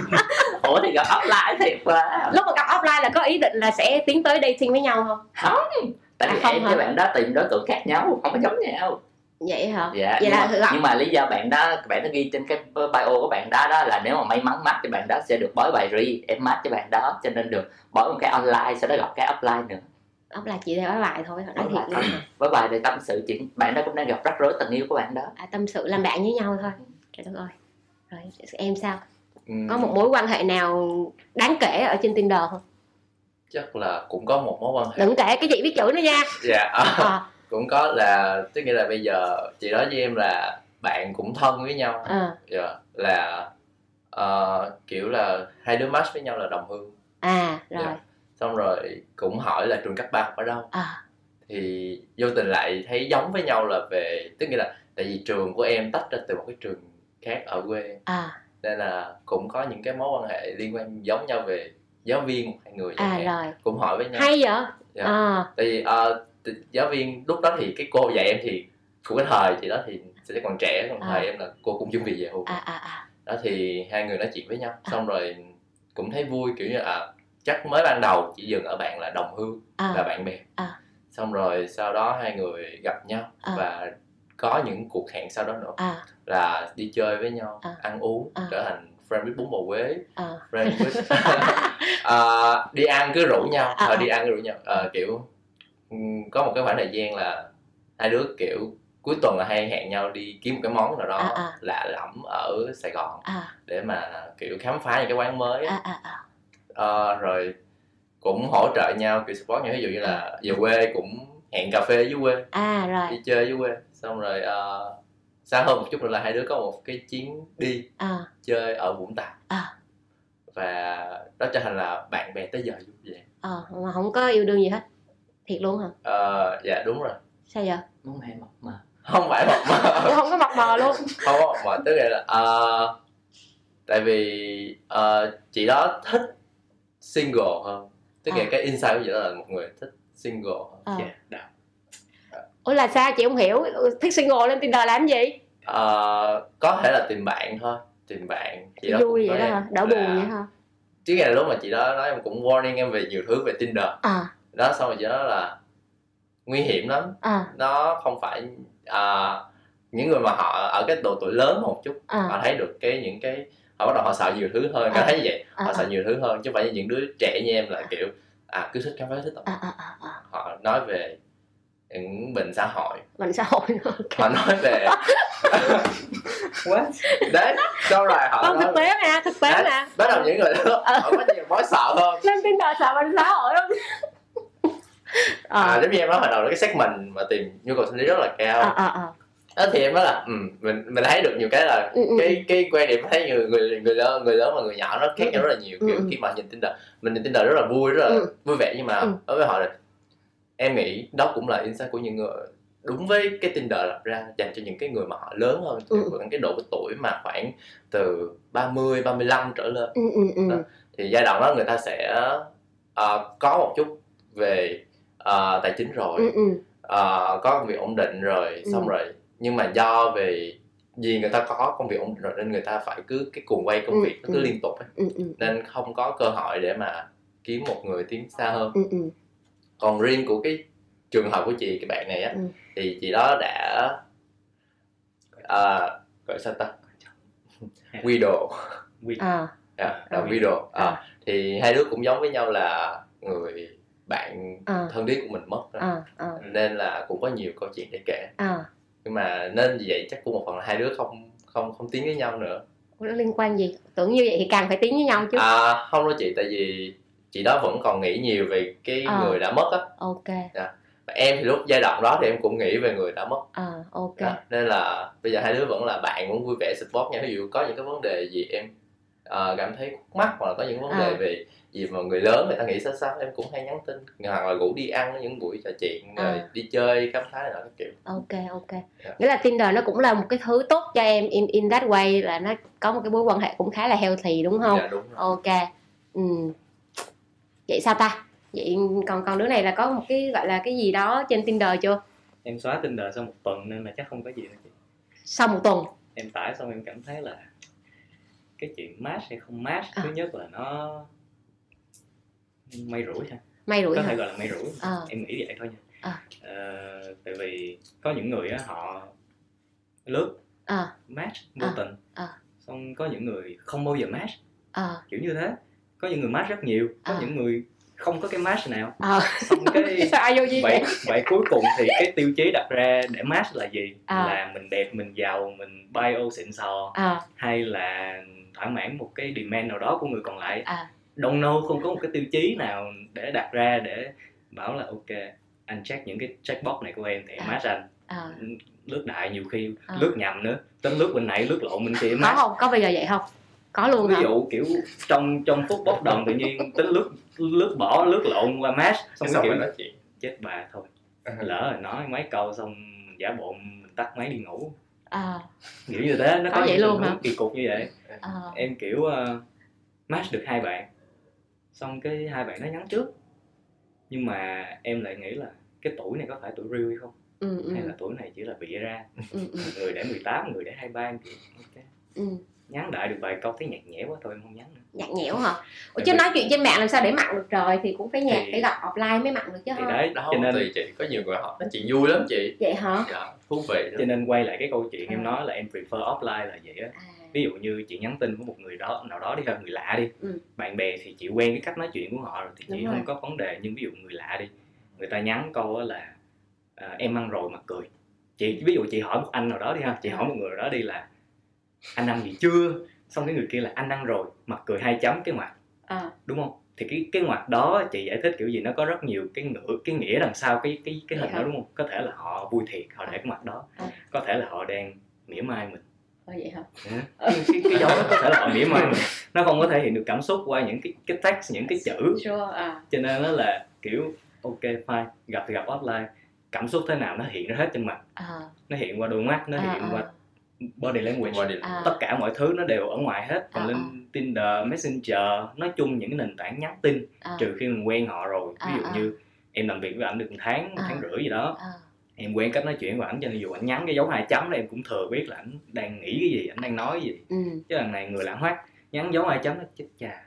Ủa thì gặp offline thiệt mà lúc mà gặp offline là có ý định là sẽ tiến tới dating với nhau không? Không. Tại vì À, không em hả? với bạn đó tìm đối tượng khác nhau không có giống nhau. Vậy hả? Dạ vậy nhưng, là mà, gặp. nhưng mà lý do bạn đó bạn nó ghi trên cái bio của bạn đó đó là nếu mà may mắn match thì bạn đó sẽ được bói bài ri em match cho bạn đó cho nên được bói một cái online sau đó gặp cái offline nữa offline chị theo nói bài thôi nói thiệt bài. luôn bói bài để tâm sự chuyện bạn đó cũng đang gặp rắc rối tình yêu của bạn đó. À, tâm sự làm bạn với nhau thôi. Trời đất ơi. Rồi em sao? Ừ, có một mối quan hệ nào đáng kể ở trên tinder không? Chắc là cũng có một mối quan hệ. Đừng kể cái chị biết chữ nữa nha. Dạ. À, cũng có là tức nghĩa là bây giờ chị nói với em là bạn cũng thân với nhau. À. Dạ, là ờ, kiểu là hai đứa match với nhau là đồng hương. À rồi. Dạ. Xong rồi cũng hỏi là trường cấp ba học ở đâu. À. Thì vô tình lại thấy giống với nhau là về tức nghĩa là tại vì trường của em tách ra từ một cái trường khác ở quê. À. Nên là cũng có những cái mối quan hệ liên quan giống nhau về giáo viên một hai người à rồi. Cũng hỏi với nhau. Hay vậy? Dạ. à. Tại vì t- giáo viên lúc đó thì cái cô dạy em thì của cái thời chị đó thì sẽ còn trẻ còn À. thời em là cô cũng chuẩn bị về hưu. À à à. Đó thì hai người nói chuyện với nhau. À. xong rồi cũng thấy vui kiểu như à chắc mới ban đầu chỉ dừng ở bạn là đồng hương là à bạn bè À. xong rồi sau đó hai người gặp nhau À. và có những cuộc hẹn sau đó nữa à là đi chơi với nhau À. ăn uống À. trở thành friend with bún bò quế à friend with à, đi ăn cứ rủ nhau À, Ờ, à. đi ăn cứ rủ nhau Ờ, kiểu ừm, có một cái khoảng thời gian là hai đứa kiểu cuối tuần là hay hẹn nhau đi kiếm một cái món nào đó À, à. lạ lẫm ở Sài Gòn à để mà kiểu khám phá những cái quán mới à à à Ờ, rồi cũng hỗ trợ nhau kiểu support nhau. Ví dụ như là về quê cũng hẹn cà phê dưới quê à rồi. đi chơi dưới quê. Xong rồi ờ, xa hơn một chút nữa là hai đứa có một cái chuyến đi à chơi ở Vũng Tàu. À. và đó trở thành là bạn bè tới giờ vui vẻ. Ờ mà không có yêu đương gì hết. Thiệt luôn hả? Ờ, dạ đúng rồi. Sao vậy? Muốn hay mập mà. Không phải mập mờ không có mập mờ luôn. Không có mập mờ tức là ờ, tại vì ờ, chị đó thích single hơn. Tức là À. cái insight của chị đó là một người thích single hơn. Ờ. Dạ, đã. ủa là sao? Chị không hiểu. Thích single lên tinder làm gì? Ờ, có thể là tìm bạn thôi. Tìm bạn. Chị đó vui vậy đó hả? Đỡ là- buồn vậy hả? Chứ ngày lúc mà chị đó nói em cũng warning em về nhiều thứ về Tinder. À. Đó xong rồi chị nói là nguy hiểm lắm. À. Nó không phải à, những người mà họ ở cái độ tuổi lớn một chút à. họ thấy được cái những cái họ bắt đầu họ sợ nhiều thứ hơn À. cảm thấy như vậy À, họ à. sợ nhiều thứ hơn chứ không phải như những đứa trẻ như em là kiểu à cứ thích khám phá thích à à à, à. họ nói về những bệnh xã hội bệnh xã hội nữa họ nói về What? đấy xong rồi họ không nói thực tế mà thực tế Đấy. mà bắt đầu những người đó Ờ. họ có nhiều mối sợ hơn lên tinder sợ bệnh xã hội không à, à giống như em nói hồi đầu là cái segment mà tìm nhu cầu sinh lý rất là cao à à à đó thì em nói là ừ, mình mình thấy được nhiều cái là Ừ, ừ, cái cái quan điểm thấy người người người lớn người lớn và người nhỏ nó khác Ừ, nhau rất là nhiều ừ, kiểu ừ. khi mà nhìn Tinder mình nhìn Tinder rất là vui rất là Ừ. vui vẻ nhưng mà Ừ. đối với họ là em nghĩ đó cũng là insight của những người đúng với cái Tinder lập ra dành cho những cái người mà họ lớn hơn Ừ. khoảng cái độ tuổi mà khoảng từ 30 35 trở lên ừ ừ ừ Đó. thì giai đoạn đó người ta sẽ ờ, có một chút về ờ, tài chính rồi ừ ừ Ờ, có công việc ổn định rồi Ừ. xong rồi nhưng mà do về vì người ta có công việc ổn định rồi nên người ta phải cứ cái cuồng quay công Ừ, việc nó cứ ừ. liên tục ấy. ừ ừ nên không có cơ hội để mà kiếm một người tiến xa hơn. Ừ ừ. Còn riêng của cái trường hợp của chị cái bạn này á Ừ. thì chị đó đã à, gọi sao ta? Widow Quy- à. Yeah, là À. widow à, À. thì hai đứa cũng giống với nhau là người bạn à. thân thiết của mình mất rồi. à à. Nên là cũng có nhiều câu chuyện để kể. À nhưng mà nên vì vậy chắc cũng một phần là hai đứa không không không tiến với nhau nữa. Ủa, nó liên quan gì? Tưởng như vậy thì càng phải tiến với nhau chứ. À không đâu chị tại vì chị đó vẫn còn nghĩ nhiều về cái À. người đã mất á. Ok. Và em thì lúc giai đoạn đó thì em cũng nghĩ về người đã mất. À ok. Đó. nên là bây giờ hai đứa vẫn là bạn vẫn vui vẻ support nhau. Ví dụ có những cái vấn đề gì em ờ, cảm thấy khúc mắc hoặc là có những vấn đề À. về gì mà người lớn người ta nghĩ sao sao em cũng hay nhắn tin. Hoặc là rủ đi ăn những buổi trò chuyện rồi À. đi chơi khám phá này nọ các kiểu. Ok ok. Dạ. nghĩa là Tinder nó cũng là một cái thứ tốt cho em in in that way là nó có một cái mối quan hệ cũng khá là healthy đúng không? Dạ đúng rồi. Ok. Ừ. vậy sao ta? Vậy còn còn đứa này là có một cái gọi là cái gì đó trên Tinder chưa? Em xóa Tinder sau một tuần nên là chắc không có gì đâu chị. Sau một tuần? Em tải xong em cảm thấy là cái chuyện match hay không match À. thứ nhất là nó may rủi ha may rủi có hả thể gọi là may rủi À. em nghĩ vậy thôi nha À. Ờ, tại vì có những người á họ lướt à match vô À. tình À. xong có những người không bao giờ match à kiểu như thế có những người match rất nhiều có À. những người không có cái match nào à xong cái vậy vậy cuối cùng thì cái tiêu chí đặt ra để match là gì À. là mình đẹp mình giàu mình bio xịn sò à hay là thỏa mãn một cái demand nào đó của người còn lại. À. Don't know không có một cái tiêu chí nào để đặt ra để bảo là ok anh check những cái checkbox này của em thì em À. match anh. À, lướt đại nhiều khi À. lướt nhầm nữa. Tính lướt bên này lướt lộn bên kia có không? Có bây giờ vậy không? Có luôn ví hả dụ kiểu trong trong phút bốc đồng tự nhiên tính lướt lướt bỏ lướt lộn qua match xong Xong cái kiểu rồi nói chuyện. chết bà thôi. Lỡ rồi nói mấy câu xong mình giả bộ mình tắt máy đi ngủ à, kiểu như thế nó Có có vậy luôn hả? kỳ cục như vậy. À, em kiểu uh, match được hai bạn xong cái hai bạn nó nhắn trước. Nhưng mà em lại nghĩ là cái tuổi này có phải tuổi real hay không? Ừ, ừ, hay là tuổi này chỉ là bịa ra? Ừ, ừ, người để 18 người để 23 em kiểu ok. Ừ. nhắn đại được vài câu thấy nhạt nhẽo quá thôi em không nhắn nữa. Nhạt nhẽo hả? Ủa, chứ nói chuyện trên mạng làm sao để mặn được trời thì cũng phải nhạt Thì- phải gặp offline mới mặn được chứ thì đấy đó cho nên tùy chị có nhiều người họ nói chuyện vui lắm chị. Vậy hả? Dạ, thú vị lắm. cho nên quay lại cái câu chuyện em À. nói là em prefer offline là vậy á. À, ví dụ như chị nhắn tin với một người đó nào đó đi ha người lạ đi. Ừ. bạn bè thì chị quen cái cách nói chuyện của họ rồi thì Đúng chị rồi. không có vấn đề nhưng ví dụ người lạ đi người ta nhắn câu á là à, em ăn rồi mà cười. Chị ví dụ chị hỏi một anh nào đó đi ha chị hỏi một người nào đó đi là anh ăn gì? Chưa. Xong cái người kia là anh ăn rồi. Mặt cười hai chấm cái mặt à, đúng không? Thì cái cái ngoặt đó chị giải thích kiểu gì nó có rất nhiều cái ngữ cái nghĩa đằng sau cái cái cái hình đó đúng không? Có thể là họ vui thiệt họ để cái mặt đó. À. có thể là họ đang mỉa mai mình. Ờ, vậy hả? Cái, cái, cái dấu đó. có thể là họ mỉa mai mình. Nó không có thể hiện được cảm xúc qua những cái cái text những cái chữ. Sure à. Cho nên nó là kiểu ok fine gặp thì gặp offline. Cảm xúc thế nào nó hiện ra hết trên mặt. À, nó hiện qua đôi mắt nó à, hiện à, qua body language. Body à, tất cả mọi thứ nó đều ở ngoài hết. Còn À, lên Tinder Messenger nói chung những cái nền tảng nhắn tin à, trừ khi mình quen họ rồi. Ví À, dụ à. như em làm việc với ảnh được một tháng một À. tháng rưỡi gì đó à, em quen cách nói chuyện của ảnh cho nên dù ảnh nhắn cái dấu hai chấm đó em cũng thừa biết là ảnh đang nghĩ cái gì ảnh đang nói gì. Ừ, chứ lần này người lãng hoát nhắn dấu hai chấm nó chết chà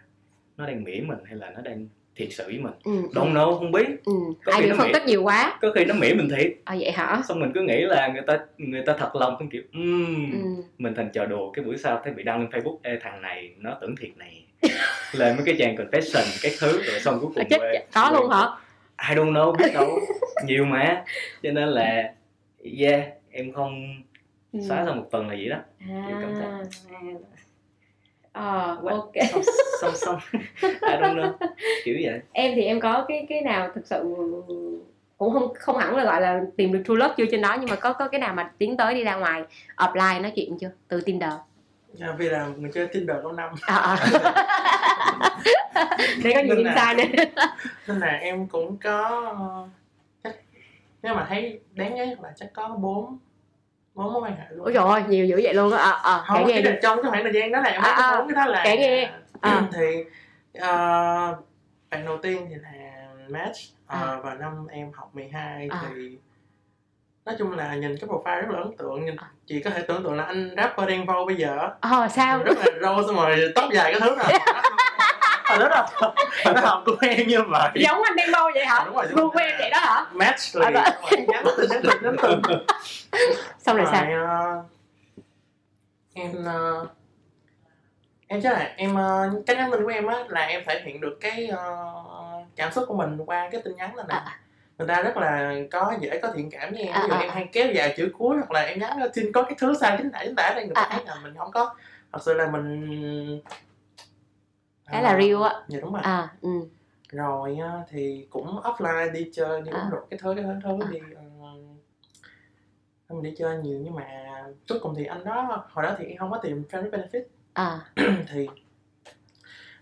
nó đang mỉa mình hay là nó đang thiệt sự với mình. Ừ, don't know không biết. Ừ. Có ai nó phân tích nhiều quá. Có khi nó mỉa mình thiệt. À, vậy hả? Xong mình cứ nghĩ là người ta người ta thật lòng cũng kiểu um, ừ. mình thành trò đùa cái buổi sau thấy bị đăng lên facebook ê thằng này nó tưởng thiệt này lên mấy cái trang confession cái thứ rồi xong cuối À, cùng chết quê- có quê- luôn hả? I don't know biết đâu. Nhiều mà. Cho nên là yeah em không Ừ. xóa sau một tuần là vậy đó. Kiểu cảm à, à, What? ok. Xong xong xong. I don't know. Kiểu vậy? Em thì em có cái cái nào thực sự cũng không không hẳn là gọi là tìm được true love chưa trên đó nhưng mà có có cái nào mà tiến tới đi ra ngoài offline nói chuyện chưa? Từ Tinder. À, vì là mình chơi Tinder lâu năm. À, à. để có nhiều Nên insight nữa. nên là em cũng có ờ, chắc nếu mà thấy đáng nhớ là chắc có bốn bốn mối quan hệ luôn ôi trời ơi nhiều dữ vậy luôn á à, à, không nghe trong cái khoảng thời gian đó là em À, thấy à. cái đó là Kể nghe. À. thì ờ, bạn đầu tiên thì là match ờ, À. vào năm em học 12 À. thì nói chung là nhìn cái profile rất là ấn tượng nhìn À. chị có thể tưởng tượng là anh rapper đen vâu bây giờ ờ sao rất là râu xong rồi tóc dài cái thứ rồi hồi đó hồi đó học của em như vậy giống anh đang đâu vậy hả đúng rồi gu của em vậy đó hả match À, liền nhắn tin nhắn tin nhắn tin xong rồi sao ờ, em ờ, em chắc là em ờ, cái nhắn tin của em á là em thể hiện được cái ờ, cảm xúc của mình qua cái tin nhắn này nè À. người ta rất là có dễ có thiện cảm với em ví dụ À, à, em hay kéo dài chữ cuối hoặc là em nhắn xin có cái thứ sai chính tả chính tả đây người ta À, thấy là mình không có thật sự là mình Khá là real á. dạ đúng rồi à ừ rồi thì cũng offline đi chơi đi À. uống rượu cái thứ cái thứ, thứ À. đi mình đi chơi nhiều nhưng mà cuối cùng thì anh đó hồi đó thì em không có tìm friend benefit. À. Thì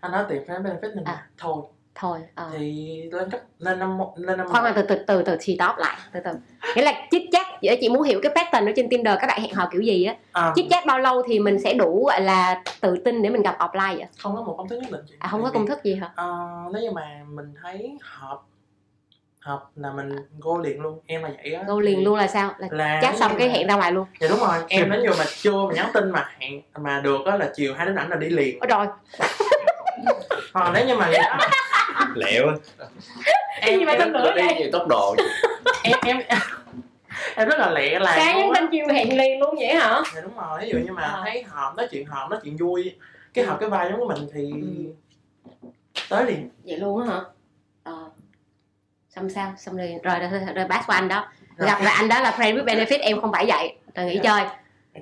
anh đó tìm friend benefit nên À. thôi. Thôi à. thì lên cấp lên năm lên năm khoan mà từ từ từ từ thì top lại từ từ. Nghĩa là chích chat vậy chị muốn hiểu cái pattern ở trên Tinder các bạn hẹn hò kiểu gì á. À, chích chat bao lâu thì mình sẽ đủ gọi là tự tin để mình gặp offline vậy? Không có một công thức nhất định chị. À không có công thức gì hả? Ờ, nếu như mà mình thấy hợp hợp là mình go liền luôn em là vậy á. Go liền luôn là sao? Là là chat xong cái hẹn ra ngoài luôn. Dạ đúng rồi. Em đến giờ mà chưa mà nhắn tin mà hẹn mà được á là chiều hai đứa ảnh là đi liền. Ôi rồi còn nếu như mà đó. Lẹo á. Cái gì mà tin nữa đi vậy? nhiều tốc độ em em em rất là lẹ là sáng nhắn tin chiều hẹn liền luôn vậy hả? Dạ đúng rồi. Ví dụ như mà À. thấy hợp nói chuyện hợp nói chuyện vui cái hợp cái vai giống của mình thì Ừ. tới liền. Vậy luôn á hả? Ờ xong sao? Xong rồi rồi rồi, rồi, pass qua anh đó. Rồi. gặp rồi anh đó là friend with benefit em không phải vậy. Rồi nghỉ Dạ. chơi.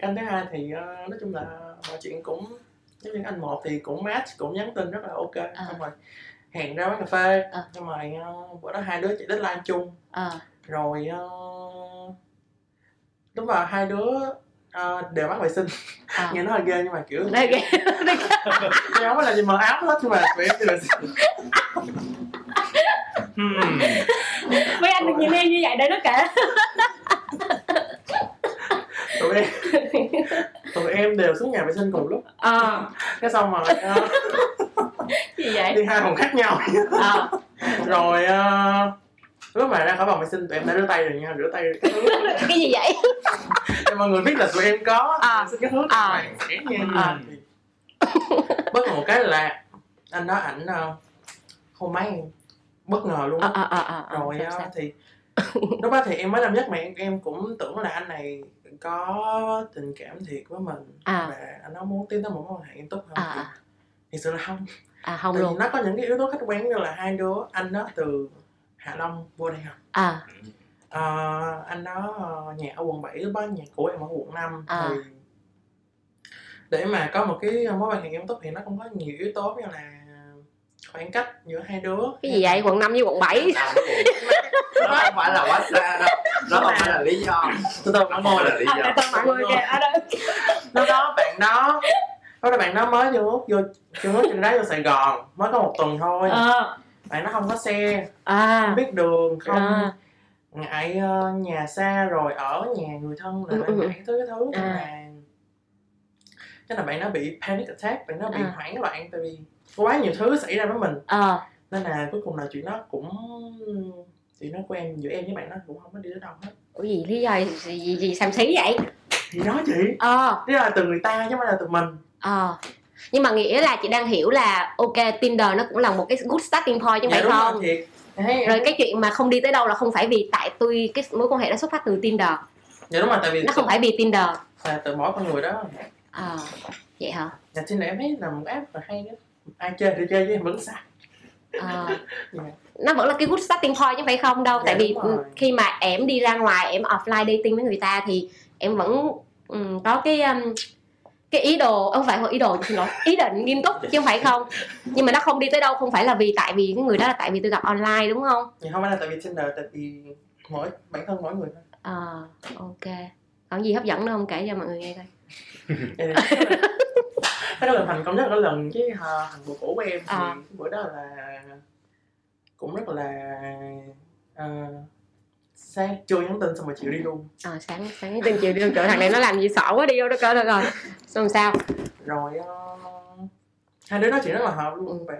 Cái thứ hai thì ờ, nói chung là mọi chuyện cũng giống như anh một thì cũng match cũng nhắn tin rất là ok. À. xong rồi hẹn ra quán cà phê. Ờ. xong rồi ờ, bữa đó hai đứa chạy deadline chung. Ờ. Rồi ờ, đúng vào hai đứa ờ, đều bắt vệ sinh. Ờ. Nghe nó hơi ghê nhưng mà kiểu đây ghê không phải là gì mờ áo hết nhưng mà tụi em đi vệ sinh Hmm. mấy anh được nhìn em như vậy để nó kể. Tụi em tụi em đều xuống nhà vệ sinh cùng lúc. Ờ. Cái xong rồi ờ, gì vậy? đi hai phòng khác nhau. Ờ. Rồi ờ, lúc mà ra khỏi phòng vệ sinh tụi em đã rửa tay rồi nha rửa tay. Cái thứ cái gì vậy? Để mọi người biết là tụi em có. À. xin cái hướng À. này nha. À. Bất ngờ một cái là anh đó ảnh hôn máy em bất ngờ luôn ờ á ờ ờ ờ rồi sao, thì lúc đó thì em mới năm nhất mà em, em cũng tưởng là anh này có tình cảm thiệt với mình À. và anh đó muốn tiến tới một mối quan hệ nghiêm túc hơn à thì à, thực sự là không. À không Tại luôn. nó có những cái yếu tố khách quan như là hai đứa anh đó từ Hạ Long vô đây học à. Ờ, anh đó ờ, nhà ở quận 7 lúc đó nhà của em ở quận 5 À. thì để mà có một cái mối quan hệ nghiêm túc thì nó cũng có nhiều yếu tố như là khoảng cách giữa hai đứa. Cái gì vậy? Quận 5 với quận 7 nó không phải là quá xa đâu. Nó không phải là lý do. Mọi nó không phải là lý à, do. Để tôi mọi người kìa à, đây. lúc đó bạn đó lúc đó bạn đó mới vô vô chưa mới chừng đá vô Sài Gòn. Mới có một tuần thôi. Ờ. Bạn nó không có xe. Không à biết đường không. À. ngại ờ, nhà xa rồi ở nhà người thân là Ừ, ừ, ừ. ngại thứ cái thứ À. là chắc là bạn nó bị panic attack bạn nó bị À. hoảng loạn tại vì quá nhiều thứ xảy ra với mình. Ờ. Nên là cuối cùng là chuyện đó cũng chuyện nó của em giữa em với bạn nó cũng không có đi đến đâu hết. Ủa gì lý do gì gì, gì xàm xí vậy? Thì đó chị. Ờ. Đó là từ người ta chứ không phải là từ mình. Ờ. Nhưng mà nghĩa là chị đang hiểu là ok Tinder nó cũng là một cái good starting point chứ dạ phải đúng không? rồi thiệt em rồi cái chuyện mà không đi tới đâu là không phải vì tại tôi cái mối quan hệ đó xuất phát từ Tinder. Dạ đúng rồi tại vì nó không phải vì Tinder. Là từ mỗi con người đó. Ờ. Vậy hả? Nhà tin em thấy là một app là hay đó ai chơi thì chơi em vẫn sai Ờ. Dạ. nó vẫn là cái good starting point chứ phải không đâu Dạ, tại vì khi mà em đi ra ngoài em offline dating với người ta thì em vẫn ừm, có cái um, cái ý đồ không phải ý đồ xin lỗi ý định nghiêm túc chứ không phải không. Nhưng mà nó không đi tới đâu không phải là vì tại vì cái người đó là tại vì tôi gặp online đúng không? Nhưng không phải là tại vì Tinder tại vì mỗi bản thân mỗi người thôi. Ờ ok. Còn gì hấp dẫn nữa không? Kể cho mọi người nghe coi. Thì cái đó là thành công nhất ở lần với uh, thằng bồ cũ của em. Thì À. bữa đó là cũng rất là uh, sáng trưa nhắn tin xong rồi chiều đi luôn. Ờ sáng sáng tin chiều đi đâu chỗ thằng này nó làm gì xỏ quá đi vô đó thôi rồi xong sao? Rồi ờ, hai đứa nói chuyện rất là hợp luôn Ừ. và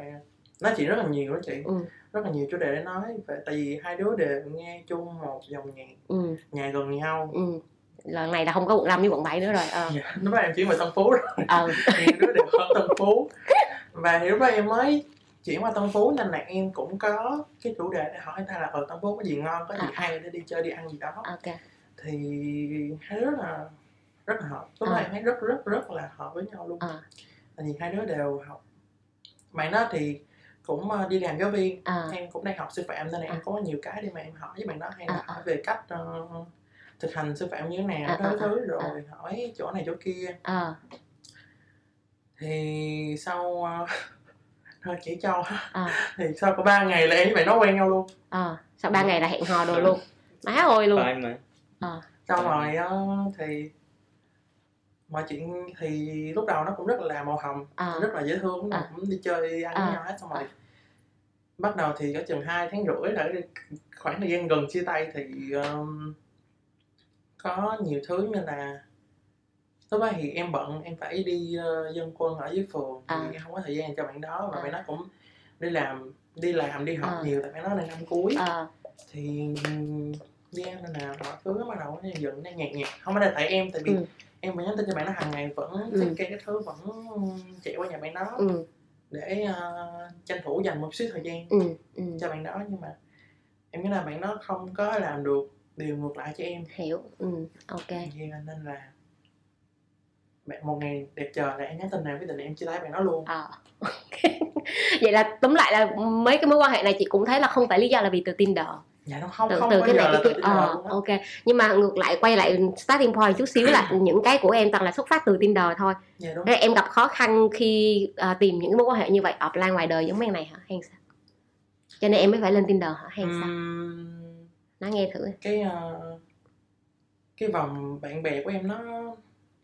nói chuyện rất là nhiều đó chị. Ừ. rất là nhiều chủ đề để nói và tại vì hai đứa đều nghe chung một dòng nhạc ừ. nhà gần nhau. Ừ lần này là không có quận 5 với quận 7 nữa rồi ờ. Dạ, lúc đó em chuyển về Tân Phú rồi. Ờ đứa đều ở Tân Phú. Và lúc đó em mới chuyển qua Tân Phú nên là em cũng có cái chủ đề để hỏi ta là ở Tân Phú có gì ngon có gì À. hay để đi chơi đi ăn gì đó. Ok. Thì hai đứa là rất là hợp. Lúc đó À. em thấy rất rất rất là hợp với nhau luôn. À. tại vì hai đứa đều học. Bạn đó thì cũng ờ, đi làm giáo viên. À. Em cũng đang học sư phạm nên là em À. có nhiều cái để mà em hỏi với bạn đó hay là À, à. hỏi về cách ờ, thực hành sư phạm như thế nào À, đó à, thứ à, rồi hỏi chỗ này chỗ kia. Ờ thì sau ờ, thôi chỉ cho. Ờ thì sau có ba ngày là em với bạn nó quen nhau luôn. Ờ sau ba ngày là hẹn hò đồ luôn. Má ơi luôn. Fine mà. Xong rồi thì mọi chuyện thì lúc đầu nó cũng rất là màu hồng ờ rất là dễ thương À. cũng đi chơi đi ăn À. với nhau hết xong rồi bắt đầu thì có chừng hai tháng rưỡi là khoảng thời gian gần chia tay thì um, có nhiều thứ như là lúc đó thì em bận em phải đi ờ, dân quân ở dưới phường thì À. em không có thời gian cho bạn đó và À. bạn đó cũng đi làm đi làm đi học À. nhiều tại bạn đó là năm cuối ờ thì yeah, nên là mọi thứ bắt đầu nó dần nó nhạt nhạt không phải là tại em tại vì Ừ. em vẫn nhắn tin cho bạn đó hàng ngày vẫn Ừ. cái cái thứ vẫn chạy qua nhà bạn đó ừ để ờ, tranh thủ dành một xíu thời gian ừ ừ cho bạn đó nhưng mà em nghĩ là bạn đó không có làm được điều ngược lại cho em. Hiểu ừ ok. Nên là bạn một ngày đẹp trời là em nhắn tin nào quyết định em chia tay bạn đó luôn. Ờ ok. Vậy là tóm lại là mấy cái mối quan hệ này chị cũng thấy là không phải lý do là vì từ Tinder. Dạ nó không từ không từ cái này cái kia ờ ok. Nhưng mà ngược lại quay lại starting point chút xíu là những cái của em toàn là xuất phát từ Tinder thôi. Dạ đúng. Thế em gặp khó khăn khi à, tìm những mối quan hệ như vậy offline ngoài đời giống em này hả? Hay sao? Cho nên em mới phải lên tinder hả? Hay sao? Ừm, nói nghe thử. Cái ờ, cái vòng bạn bè của em nó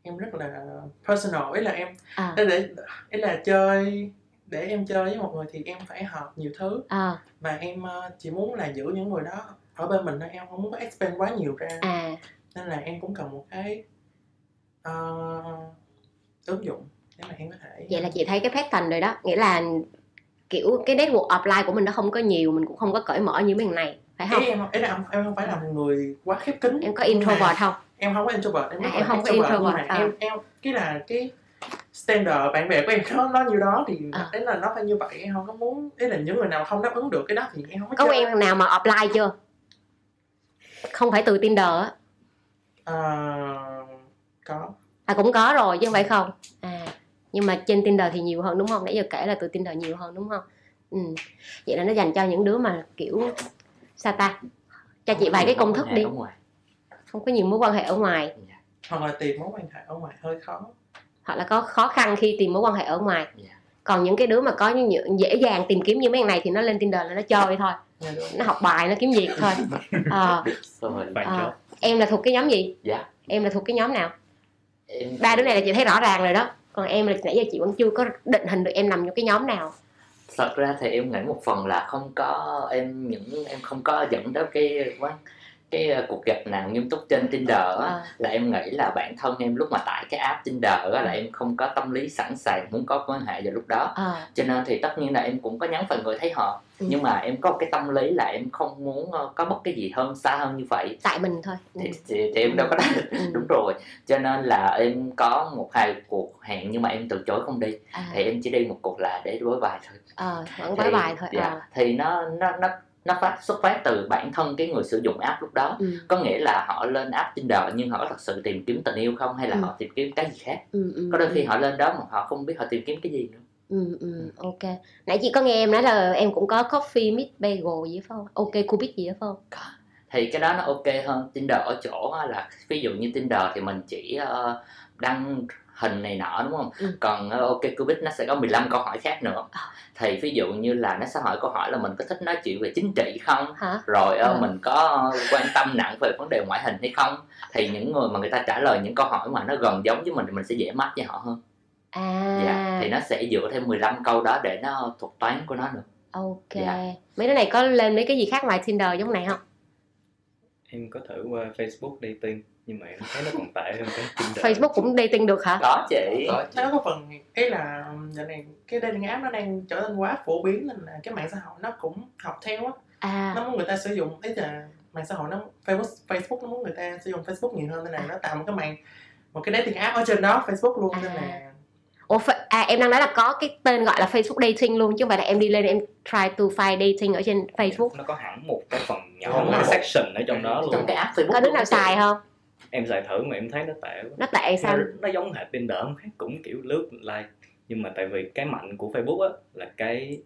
em rất là personal ý là em à. để ý là chơi để em chơi với một người thì em phải học nhiều thứ. À. Và em ờ, chỉ muốn là giữ những người đó ở bên mình thôi em không muốn expand quá nhiều ra. À. Nên là em cũng cần một cái ờ, ứng dụng để mà em có thể vậy là chị thấy cái pattern rồi đó nghĩa là kiểu cái network offline của mình nó không có nhiều mình cũng không có cởi mở như mấy thằng này phải không? ý em ý là em, em không phải là một người quá khép kín em có introvert không? Em không có introvert em, À, em không có introvert, nhưng mà à. em em cái là cái standard bạn bè của em nó nó như đó thì À. đấy là nó phải như vậy em không có muốn ý là những người nào không đáp ứng được cái đó thì em không có có chơi. quen nào mà offline chưa? Không phải từ tinder á. Ờ, có. À cũng có rồi chứ không phải không. À nhưng mà trên tinder thì nhiều hơn đúng không? Nãy giờ kể là từ tinder nhiều hơn đúng không? Ừ. Vậy là nó dành cho những đứa mà kiểu sao ta? Cho chị vài cái công thức đi. không có nhiều mối quan hệ ở ngoài. Hoặc là tìm mối quan hệ ở ngoài hơi khó. Hoặc là có khó khăn khi tìm mối quan hệ ở ngoài. Dạ. còn những cái đứa mà có những dễ dàng tìm kiếm như mấy thằng này thì nó lên tinder là nó chơi thôi. Nghe được. nó học bài nó kiếm việc thôi. Ờ, ờ. chốt. Em là thuộc cái nhóm gì? Dạ. Em là thuộc cái nhóm nào? Em ba đứa này là chị thấy rõ ràng rồi đó. Còn em là nãy giờ chị vẫn chưa có định hình được em nằm trong cái nhóm nào thật ra thì em nghĩ một phần là không có, em những, em không có dẫn đến cái quán cái uh, cuộc gặp nào nghiêm túc trên Tinder á Ờ, là em nghĩ là bản thân em lúc mà tải cái app Tinder á là em không có tâm lý sẵn sàng muốn có quan hệ vào lúc đó. Ờ, cho nên thì tất nhiên là em cũng có nhắn phần người thấy họ Ừ. nhưng mà em có cái tâm lý là em không muốn ờ, có bất cái gì hơn xa hơn như vậy. Tại mình thôi. Ừ. thì, thì, thì em đâu có đánh Ừ. đúng rồi. Cho nên là em có một hai cuộc hẹn nhưng mà em từ chối không đi. À, thì em chỉ đi một cuộc là để đối bài thôi. Ờ, vẫn thì, với bài thôi. dạ, ờ. thì nó nó nó nó phát xuất phát từ bản thân cái người sử dụng app lúc đó. Ừ, có nghĩa là họ lên app Tinder nhưng họ có thật sự tìm kiếm tình yêu không? Hay là Ừ. họ tìm kiếm cái gì khác? Ừ, ừ, có đôi khi ừ. họ lên đó mà họ không biết họ tìm kiếm cái gì nữa. Ừ, ừ, ok. Nãy chị có nghe em nói là em cũng có coffee meet bagel gì phải không? Ok cubit gì đó phải không? Thì cái đó nó ok hơn. Tinder ở chỗ là ví dụ như Tinder thì mình chỉ ờ, đăng hình này nọ đúng không? Ừ. còn ờ, ok Cupid nó sẽ có 15 câu hỏi khác nữa. À. thì ví dụ như là nó sẽ hỏi câu hỏi là mình có thích nói chuyện về chính trị không? Hả? Rồi ờ, Ừ. mình có quan tâm nặng về vấn đề ngoại hình hay không? Thì những người mà người ta trả lời những câu hỏi mà nó gần giống với mình thì mình sẽ dễ match với họ hơn. À. Dạ thì nó sẽ dựa thêm 15 câu đó để nó thuật toán của nó nữa. Ok. Dạ. mấy đứa này có lên mấy cái gì khác ngoài tinder giống này không? Em có thử qua Facebook dating nhưng mà em thấy nó còn tệ hơn cái Tinder. Facebook cũng dating được hả? Có chị. Có chị. Nó có phần cái là giờ này cái dating app nó đang trở nên quá phổ biến nên là cái mạng xã hội nó cũng học theo á. À. Nó muốn người ta sử dụng ý là mạng xã hội nó Facebook Facebook nó muốn người ta sử dụng Facebook nhiều hơn nên là nó tạo một cái mạng một cái dating app ở trên đó Facebook luôn nên À. là Ủa, fa- à em đang nói là có cái tên gọi là Facebook dating luôn chứ không phải là em đi lên em try to find dating ở trên Facebook. nó có hẳn một cái phần nhỏ một cái section ở trong đó trong luôn. cái app Facebook có đứa nào xài không em xài thử mà em thấy nó tệ quá nó tệ sao nó, nó giống hệt Tinder không khác cũng kiểu lướt like nhưng mà tại vì cái mạnh của Facebook á là cái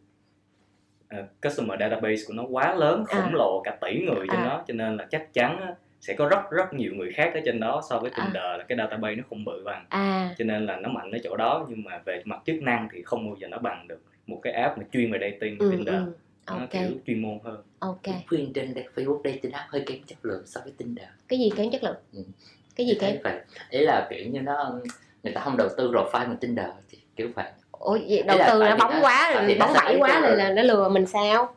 ờ, customer database của nó quá lớn khổng À. lồ cả tỷ người trên À. đó cho nên là chắc chắn á, sẽ có rất rất nhiều người khác ở trên đó so với À. Tinder là cái database nó không bự bằng à cho nên là nó mạnh ở chỗ đó nhưng mà về mặt chức năng thì không bao giờ nó bằng được một cái app mà chuyên về dating ừ, Tinder ừ. Nó ok. kiểu chuyên môn hơn. Ok. Khuyên trên đây- Facebook dating app hơi kém chất lượng so với Tinder. Cái gì kém chất lượng? Ừ. cái gì kém? vậy ý là kiểu như nó người ta không đầu tư profile bằng Tinder thì kiểu vậy ủa vậy đầu tư nó bóng nó- quá rồi nó bóng lấy quá rồi. là nó lừa mình sao?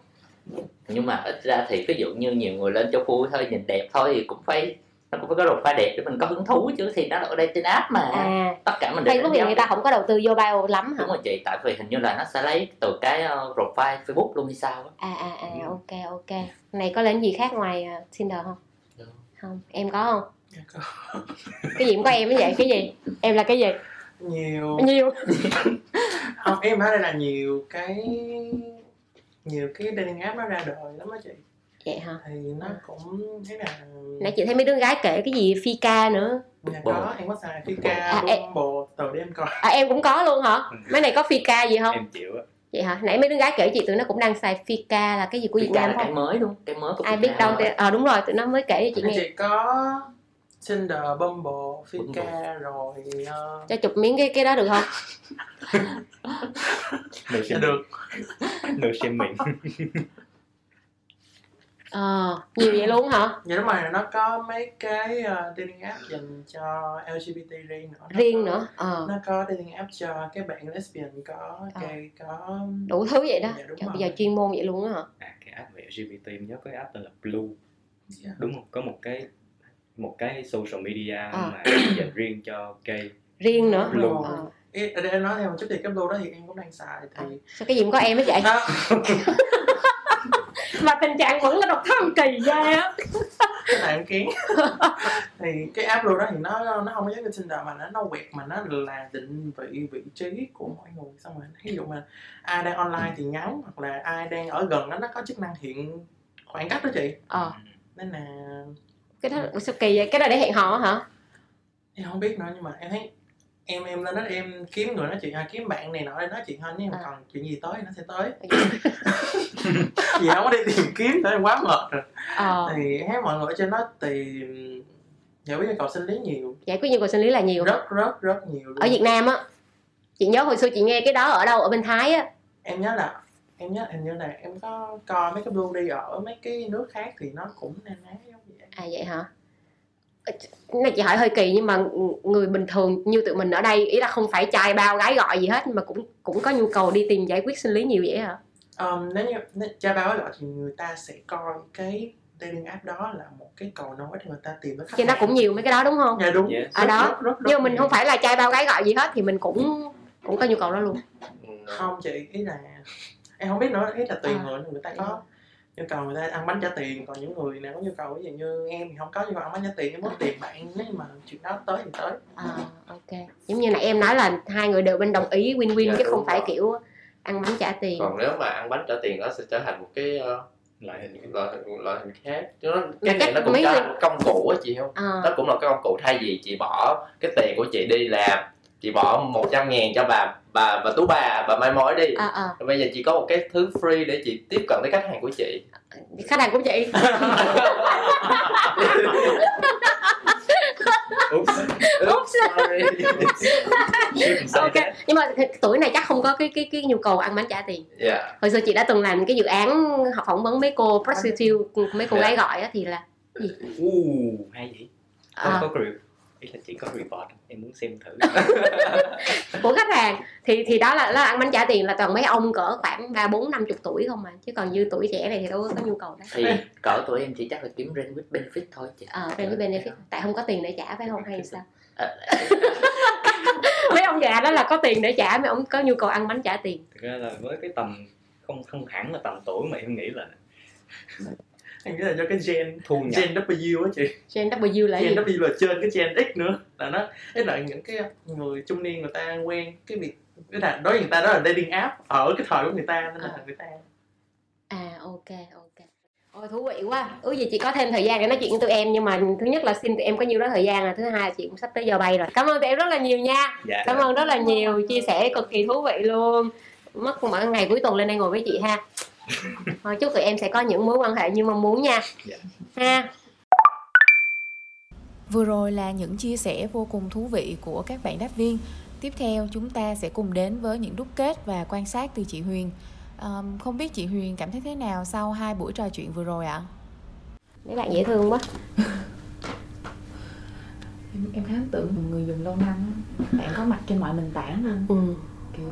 Nhưng mà ít ra thì ví dụ như nhiều người lên cho vui thôi nhìn đẹp thôi thì cũng phải nó cũng phải có profile đẹp để mình có hứng thú chứ thì nó ở đây trên app mà. À. Tất cả mình đều Facebook thì người ta không có đầu tư vô bio lắm hả? Đúng rồi chị tại vì hình như là nó sẽ lấy từ cái ờ, profile Facebook luôn hay sao á. À à à ok ok. Này có lên gì khác ngoài uh, Tinder không? Được. không. Em có không? Dạ, có. cái gì cũng có em mới vậy cái gì? Em là cái gì? Nhiều. Nhiều. Không em nói đây là nhiều cái nhiều cái dating app nó ra đời lắm á chị vậy hả? Thì nó cũng thế là nãy chị thấy mấy đứa gái kể cái gì Fika nữa. Nhà có em có xài Fika À, em- Bumble từ để em coi. À em cũng có luôn hả? Mấy này có Fika gì không? Em chịu á. Vậy hả? Nãy mấy đứa gái kể chị tụi nó cũng đang xài Fika là cái gì của Việt Nam là cái không? mới luôn cái mới của ai biết đâu ờ đúng rồi tụi nó mới kể cho chị nghe chị có Tinder, Bumble, Fika rồi ờ, cho chụp miếng cái cái đó được không? Dạ shame được no shaming ờ nhiều vậy luôn hả Dạ đúng rồi, nó có mấy cái uh, dating app dành cho LGBT riêng nữa. Nó riêng có- nữa ờ Nó có dating app cho các bạn lesbian, có Ờ. gay, có... đủ thứ vậy đó Dạ, đúng Trời, rồi. bây giờ chuyên môn vậy luôn á hả à cái app về LGBT nhớ có cái app tên là Blue Dạ. đúng không có một cái một cái social media À. mà dành riêng cho gay riêng nữa rồi. ờ Để em nói thêm một chút thì cái blue đó thì em cũng đang xài thì... sao cái gì cũng có em hết vậy Đó, mà tình trạng vẫn là độc thân kỳ ghê á. Cái này em kiến thì cái app blue đó thì nó nó không có giống như Tinder mà nó nó quẹt mà nó là định vị vị trí của mỗi người. Xong rồi ví dụ mà ai đang online thì nhắn hoặc là ai đang ở gần nó nó có chức năng hiện khoảng cách đó chị. Ờ. Nên là cái đó sao kỳ vậy? Cái đó để hẹn hò hả? Em không biết nữa nhưng mà em thấy em em lên đó em kiếm người nói chuyện à, kiếm bạn này nọ để nói chuyện hơn nhưng À. còn chuyện gì tới nó sẽ tới. Vì không có đi tìm kiếm em quá mệt rồi. Ờ. Thì thấy mọi người ở trên đó tìm giải quyết nhu cầu sinh lý nhiều. Giải quyết nhu cầu sinh lý là nhiều. Rất rất rất nhiều luôn. Ở Việt Nam á chị nhớ hồi xưa chị nghe cái đó ở đâu ở bên Thái á. Em nhớ là em nhớ em nhớ là em có coi mấy cái blue đi ở mấy cái nước khác thì nó cũng na ná giống vậy. À vậy hả này chị hỏi hơi kỳ nhưng mà người bình thường như tụi mình ở đây ý là không phải trai bao gái gọi gì hết nhưng mà cũng cũng có nhu cầu đi tìm giải quyết sinh lý nhiều vậy hả um, nếu như nếu, cha báo gọi thì người ta sẽ coi cái dating app đó là một cái cầu nối để người ta tìm tới khách chứ nó cũng nhiều mấy cái đó đúng không dạ đúng Yes. À, đó. rất, rất, rất nhưng mà mình nhiều. không phải là trai bao gái gọi gì hết thì mình cũng cũng có nhu cầu đó luôn không chị ý là em không biết nữa ý là tùy À. người người ta có nhu cầu người ta ăn bánh trả tiền còn những người nào có nhu cầu ví dụ như em thì không có nhu cầu ăn bánh trả tiền em muốn tìm bạn nếu mà chuyện đó tới thì tới. À, ok. Giống như nãy em nói là hai người đều bên đồng ý win win Dạ, chứ không phải rồi. kiểu ăn bánh trả tiền. Còn nếu mà ăn bánh trả tiền nó sẽ trở thành một cái ờ, loại hình loại loại hình khác. Chứ nó cái này nó cũng người- là công cụ á chị không? À, nó cũng là cái công cụ thay vì chị bỏ cái tiền của chị đi làm chị bỏ 100 ngàn cho bà bà bà tú bà bà mai mối đi. À, à. bây giờ chị có một cái thứ free để chị tiếp cận tới khách hàng của chị. Khách hàng của chị. Oops. Oops. ok nhưng mà tuổi này chắc không có cái cái cái nhu cầu ăn bánh trả tiền. Dạ. Hồi xưa chị đã từng làm cái dự án học phỏng vấn mấy cô prostitute mấy cô Dạ. gái gọi á thì là Uh, hay vậy. Có, à, có review là chỉ có report em muốn xem thử. Của khách hàng thì thì đó là, là ăn bánh trả tiền là toàn mấy ông cỡ khoảng ba bốn năm chục tuổi không mà chứ còn như tuổi trẻ này thì đâu có, nhu cầu đó. Thì cỡ tuổi em chỉ chắc là kiếm rent with benefit thôi chị. Ờ trên cái benefit. Tại không có tiền để trả phải không? Hay sao? Ờ, mấy ông già đó là có tiền để trả mấy ông có nhu cầu ăn bánh trả tiền. Thực ra là với cái tầm không không hẳn là tầm tuổi mà em nghĩ là em nghĩ là do cái gen thu nhập. gen W á chị. Trên W là gì? Gen W là trên cái gen X nữa. Là nó cái là những cái người trung niên người ta quen cái việc cái là đối với người ta đó là dating app ở cái thời của người ta nên là người ta à ok ok. Ôi thú vị quá. Ước gì chị có thêm thời gian để nói chuyện với tụi em Nhưng mà thứ nhất là xin tụi em có nhiêu đó thời gian là Thứ hai là chị cũng sắp tới giờ bay rồi. Cảm ơn tụi em rất là nhiều nha. Dạ. Cảm ơn rất là nhiều Chia sẻ cực kỳ thú vị luôn. Mất mỗi ngày cuối tuần lên đây ngồi với chị ha Thôi chúc tụi em sẽ có những mối quan hệ như mong muốn nha Dạ. Ha Vừa rồi là những chia sẻ vô cùng thú vị của các bạn đáp viên. Tiếp theo chúng ta sẽ cùng đến với những đúc kết và quan sát từ chị Huyền. Ờm, không biết chị Huyền cảm thấy thế nào sau hai buổi trò chuyện vừa rồi ạ? Mấy bạn dễ thương quá em, em khá ấn tượng một người dùng lâu năm bạn có mặt trên mọi nền tảng luôn ừ. kiểu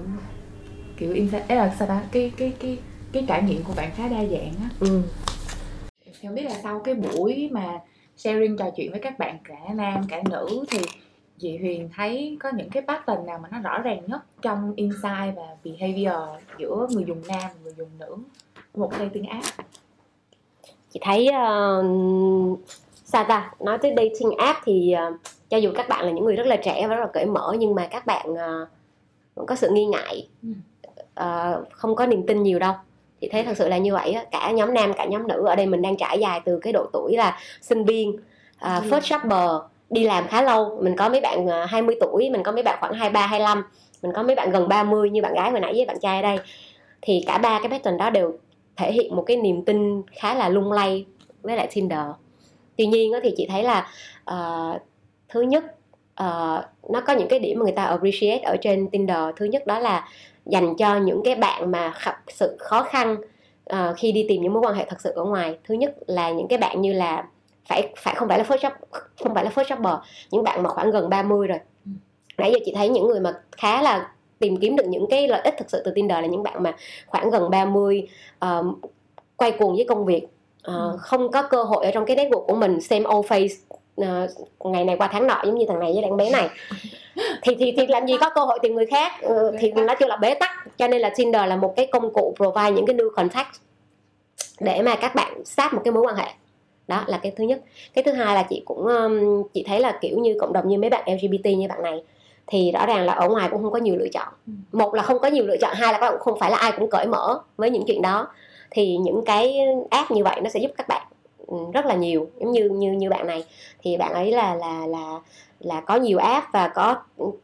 kiểu ấy là sao ta cái cái cái cái trải nghiệm của bạn khá đa dạng á. Ừ. em biết là sau cái buổi mà sharing trò chuyện với các bạn cả nam cả nữ thì chị Huyền thấy có những cái pattern nào mà nó rõ ràng nhất trong insight và behavior giữa người dùng nam và người dùng nữ một dating app? Chị thấy uh, sao ta? Nói tới dating app thì ờ, cho dù các bạn là những người rất là trẻ và rất là cởi mở nhưng mà các bạn ờ, vẫn có sự nghi ngại. Ờ, không có niềm tin nhiều đâu chị thấy thật sự là như vậy á. cả nhóm nam cả nhóm nữ ở đây mình đang trải dài từ cái độ tuổi là sinh viên à, Ừ. first shopper đi làm khá lâu mình có mấy bạn ờ, 20 tuổi mình có mấy bạn khoảng 23 25 mình có mấy bạn gần 30 như bạn gái hồi nãy với bạn trai ở đây thì cả ba cái pattern đó đều thể hiện một cái niềm tin khá là lung lay với lại Tinder tuy nhiên thì chị thấy là ờ, thứ nhất ờ, nó có những cái điểm mà người ta appreciate ở trên Tinder thứ nhất đó là dành cho những cái bạn mà gặp sự khó khăn ờ, khi đi tìm những mối quan hệ thật sự ở ngoài thứ nhất là những cái bạn như là phải phải không phải là first job không phải là first jobber những bạn mà khoảng gần 30 rồi Ừ. nãy giờ chị thấy những người mà khá là tìm kiếm được những cái lợi ích thực sự từ Tinder là những bạn mà khoảng gần 30 ờ, quay cuồng với công việc Ừ. không có cơ hội ở trong cái network của mình xem old face ờ, ngày này qua tháng nọ giống như thằng này với thằng bé này. Thì thì thì làm gì có cơ hội tìm người khác. Ờ, thì nó chưa là bế tắc cho nên là Tinder là một cái công cụ provide những cái new contact để mà các bạn start một cái mối quan hệ. Đó là cái thứ nhất. Cái thứ hai là chị cũng um, chị thấy là kiểu như cộng đồng như mấy bạn LGBT như bạn này thì rõ ràng là ở ngoài cũng không có nhiều lựa chọn. Ừ. một là không có nhiều lựa chọn hai là các bạn không phải là ai cũng cởi mở với những chuyện đó. Thì những cái app như vậy nó sẽ giúp các bạn rất là nhiều giống như như như bạn này thì bạn ấy là là là là có nhiều app và có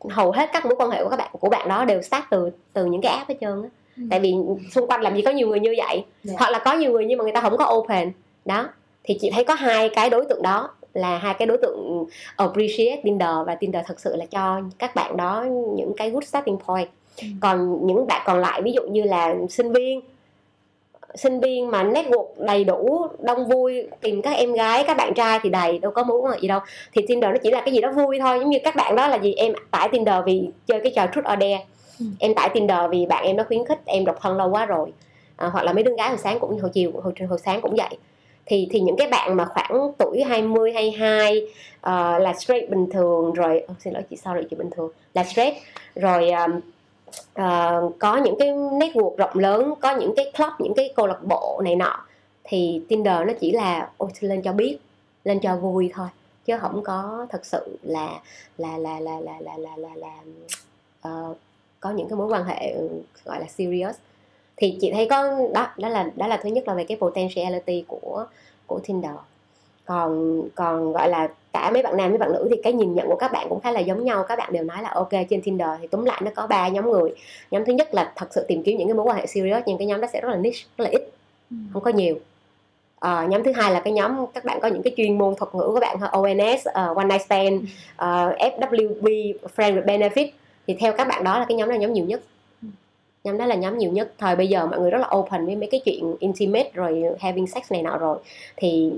hầu hết các mối quan hệ của các bạn của bạn đó đều start từ từ những cái app hết trơn á Ừ. tại vì xung quanh làm gì có nhiều người như vậy Dạ. hoặc là có nhiều người nhưng mà người ta không có open đó thì chị thấy có hai cái đối tượng đó là hai cái đối tượng appreciate Tinder và Tinder thật sự là cho các bạn đó những cái good starting point Ừ. còn những bạn còn lại ví dụ như là sinh viên sinh viên mà network đầy đủ đông vui tìm các em gái các bạn trai thì đầy đâu có muốn gì đâu. Thì Tinder nó chỉ là cái gì đó vui thôi giống như các bạn đó là gì em tải Tinder vì chơi cái trò truth or dare. Ừ. em tải Tinder vì bạn em nó khuyến khích em độc thân lâu quá rồi. À, hoặc là mấy đứa gái hồi sáng cũng hồi chiều hồi, hồi sáng cũng vậy. Thì thì những cái bạn mà khoảng tuổi 20 22 uh, là straight bình thường rồi oh, xin lỗi chị sorry chị bình thường là straight. Rồi um, uh, có những cái network rộng lớn có những cái club những cái câu lạc bộ này nọ. Thì Tinder nó chỉ là ôi lên cho biết lên cho vui thôi. Chứ không có thật sự là là là là là là là là, là uh, có những cái mối quan hệ gọi là serious. Thì chị thấy có đó đó là đó là thứ nhất là về cái potentiality của của Tinder còn còn gọi là cả mấy bạn nam mấy bạn nữ thì cái nhìn nhận của các bạn cũng khá là giống nhau. Các bạn đều nói là ok trên Tinder thì túm lại nó có ba nhóm người. Nhóm thứ nhất là thật sự tìm kiếm những cái mối quan hệ serious nhưng cái nhóm đó sẽ rất là niche rất là ít Ừ. không có nhiều. Ờ, nhóm thứ hai là cái nhóm các bạn có những cái chuyên môn thuật ngữ của bạn ha, ONS, uh, One Night Stand, ờ, FWB, Friend with Benefit. Thì theo các bạn đó là cái nhóm là nhóm nhiều nhất. Ừ. nhóm đó là nhóm nhiều nhất. Thời bây giờ mọi người rất là open với mấy cái chuyện intimate rồi having sex này nọ rồi. Thì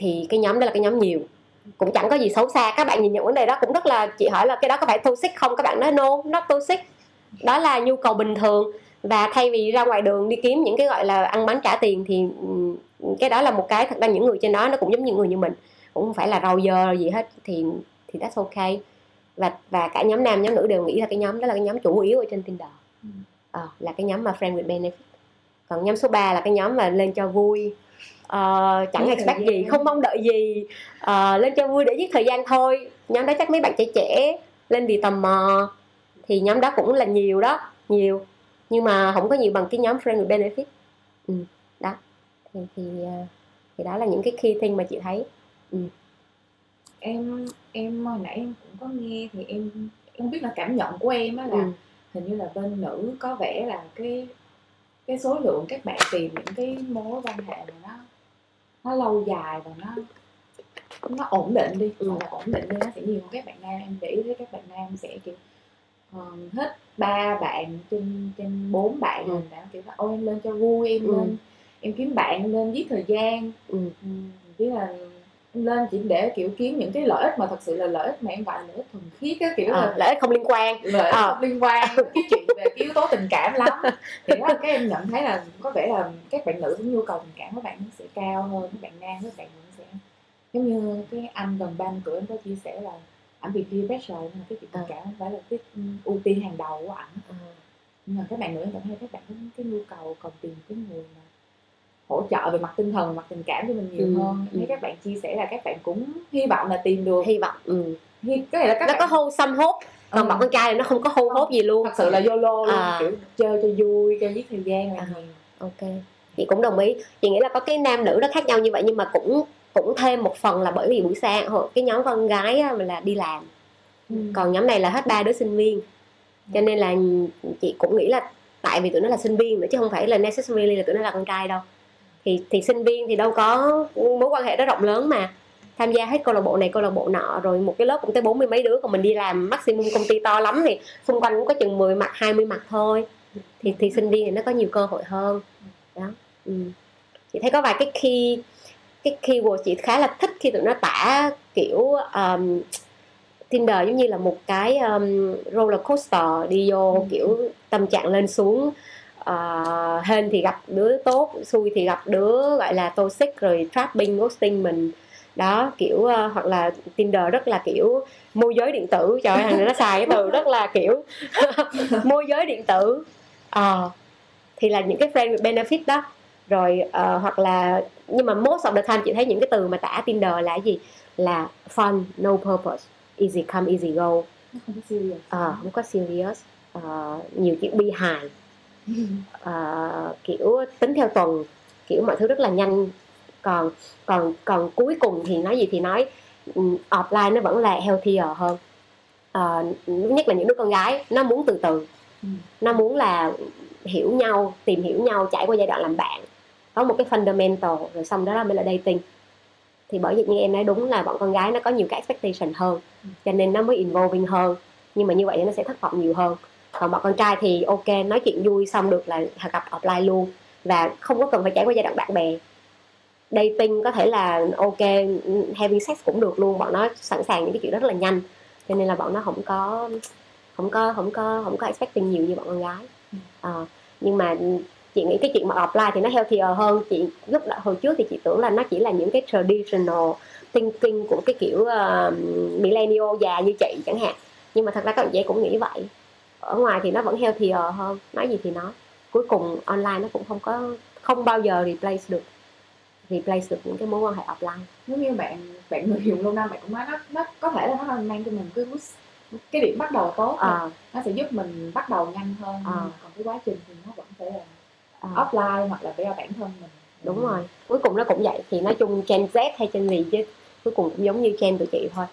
thì cái nhóm đó là cái nhóm nhiều. Cũng chẳng có gì xấu xa. Các bạn nhìn nhận vấn đề đó cũng rất là chị hỏi là cái đó có phải toxic không? Các bạn nói no not toxic. Đó là nhu cầu bình thường. Và thay vì ra ngoài đường đi kiếm những cái gọi là ăn bánh trả tiền thì cái đó là một cái thật ra những người trên đó nó cũng giống như người như mình. Cũng không phải là rau dơ gì hết thì thì that's okay. Và và cả nhóm nam nhóm nữ đều nghĩ là cái nhóm đó là cái nhóm chủ yếu ở trên Tinder. Ờ, là cái nhóm mà friend with benefit. Còn nhóm số 3 là cái nhóm mà lên cho vui Ờ, chẳng expect gì không mong đợi gì. Ờ, lên cho vui để giết thời gian thôi. Nhóm đó chắc mấy bạn trẻ trẻ lên vì tò mò. Thì nhóm đó cũng là nhiều đó nhiều. Nhưng mà không có nhiều bằng cái nhóm friend with benefit. Ừ, đó. Thì thì, ờ, thì đó là những cái key thing mà chị thấy. Em em hồi nãy em cũng có nghe thì em em biết là cảm nhận của em á là ừ. hình như là bên nữ có vẻ là cái cái số lượng các bạn tìm những cái mối quan hệ mà nó nó lâu dài và nó nó ổn định đi Ừ. là ổn định đi nó sẽ nhiều hơn các bạn nam em để ý thấy các bạn nam sẽ kiểu ờ, hết ba bạn trên trên bốn bạn Ừ. đã kiểu là ôi em lên cho vui em Ừ. lên em kiếm bạn em lên giết thời gian Ừ. ừ, là lên chỉ để kiểu kiếm những cái lợi ích mà thật sự là lợi ích mà em gọi là lợi ích thuần khiết á kiểu Ờ, là lợi ích không liên quan lợi ích Ờ. không liên quan cái chuyện về cái yếu tố tình cảm lắm thì đó các em nhận thấy là có vẻ là các bạn nữ cũng nhu cầu tình cảm của bạn sẽ cao hơn các bạn nam các bạn nữ sẽ giống như cái anh gần 30 tuổi em có chia sẻ là ảnh bị peer pressure nhưng mà cái chuyện tình Ờ. cảm không phải là cái ừ, ưu tiên hàng đầu của ảnh Ờ. nhưng mà các bạn nữ em cảm thấy các bạn có cái nhu cầu cần tìm cái người mà hỗ trợ về mặt tinh thần mặt tình cảm cho mình nhiều Ừ, hơn em thấy ừ. các bạn chia sẻ là các bạn cũng hy vọng là tìm được hy vọng ừ. hy có nghĩa là các nó bạn có hô xăm hốt còn Ừ. bọn con trai thì nó không có hô hốt gì luôn thật sự là YOLO luôn À. kiểu chơi cho vui cho giết thời gian là À. ok chị cũng đồng ý chị nghĩ là có cái nam nữ nó khác nhau như vậy nhưng mà cũng cũng thêm một phần là bởi vì buổi sáng cái nhóm con gái là đi làm Ừ. còn nhóm này là hết ba đứa sinh viên cho nên là chị cũng nghĩ là tại vì tụi nó là sinh viên nữa chứ không phải là necessarily là tụi nó là con trai đâu thì thì sinh viên thì đâu có mối quan hệ đó rộng lớn mà tham gia hết câu lạc bộ này câu lạc bộ nọ rồi một cái lớp cũng tới bốn mươi mấy đứa còn mình đi làm maximum công ty to lắm thì xung quanh cũng có chừng 10 mặt 20 mặt thôi thì thì sinh viên thì nó có nhiều cơ hội hơn đó ừ. chị thấy có vài cái key cái keyword chị khá là thích khi tụi nó tả kiểu um, Tinder giống như là một cái um, roller coaster đi vô Ừ. kiểu tâm trạng lên xuống uh, hên thì gặp đứa tốt xui thì gặp đứa gọi là toxic rồi trapping ghosting mình. Đó kiểu uh, hoặc là Tinder rất là kiểu môi giới điện tử. Trời ơi nó xài cái từ rất là kiểu môi giới điện tử. Ờ, thì là những cái friend with benefit đó. Rồi ờ, hoặc là nhưng mà most of the time chị thấy những cái từ mà tả Tinder là gì? Là fun no purpose easy come easy go. Nó không có serious. Ờ, không có serious. Ờ, nhiều chuyện bi hài Ờ, kiểu tính theo tuần kiểu mọi thứ rất là nhanh. Còn còn còn cuối cùng thì nói gì thì nói ừm, offline nó vẫn là healthier hơn. Ờ, nhất là những đứa con gái nó muốn từ từ. Ừ. nó muốn là hiểu nhau tìm hiểu nhau trải qua giai đoạn làm bạn. Có một cái fundamental rồi xong đó mới là dating. Thì bởi vì như em nói đúng là bọn con gái nó có nhiều cái expectation hơn cho nên nó mới involving hơn. Nhưng mà như vậy thì nó sẽ thất vọng nhiều hơn còn bọn con trai thì ok nói chuyện vui xong được là gặp offline luôn. Và không có cần phải trải qua giai đoạn bạn bè. Dating có thể là ok having sex cũng được luôn. Bọn nó sẵn sàng những cái chuyện rất là nhanh. Cho nên là bọn nó không có không có không có không có expecting nhiều như bọn con gái. Ờ, nhưng mà chị nghĩ cái chuyện mà offline thì nó healthier hơn. Chị lúc đó, hồi trước thì chị tưởng là nó chỉ là những cái traditional thinking của cái kiểu uh, millennial già như chị chẳng hạn. Nhưng mà thật ra các bạn trẻ cũng nghĩ vậy ở ngoài thì nó vẫn healthier hơn. Nói gì thì nói cuối cùng online nó cũng không có không bao giờ replace được replace được những cái mối quan hệ offline. Giống như bạn bạn người dùng lâu năm bạn cũng nói nó nó có thể là nó mang cho mình cái cái điểm bắt đầu tốt thôi. Ờ, nó sẽ giúp mình bắt đầu nhanh hơn. Mà còn cái quá trình thì nó vẫn phải là ờ, offline hoặc là phải là bản thân mình. Đúng rồi. Cuối cùng nó cũng vậy. Thì nói chung gen Z hay gen gì chứ cuối cùng cũng giống như gen tụi chị thôi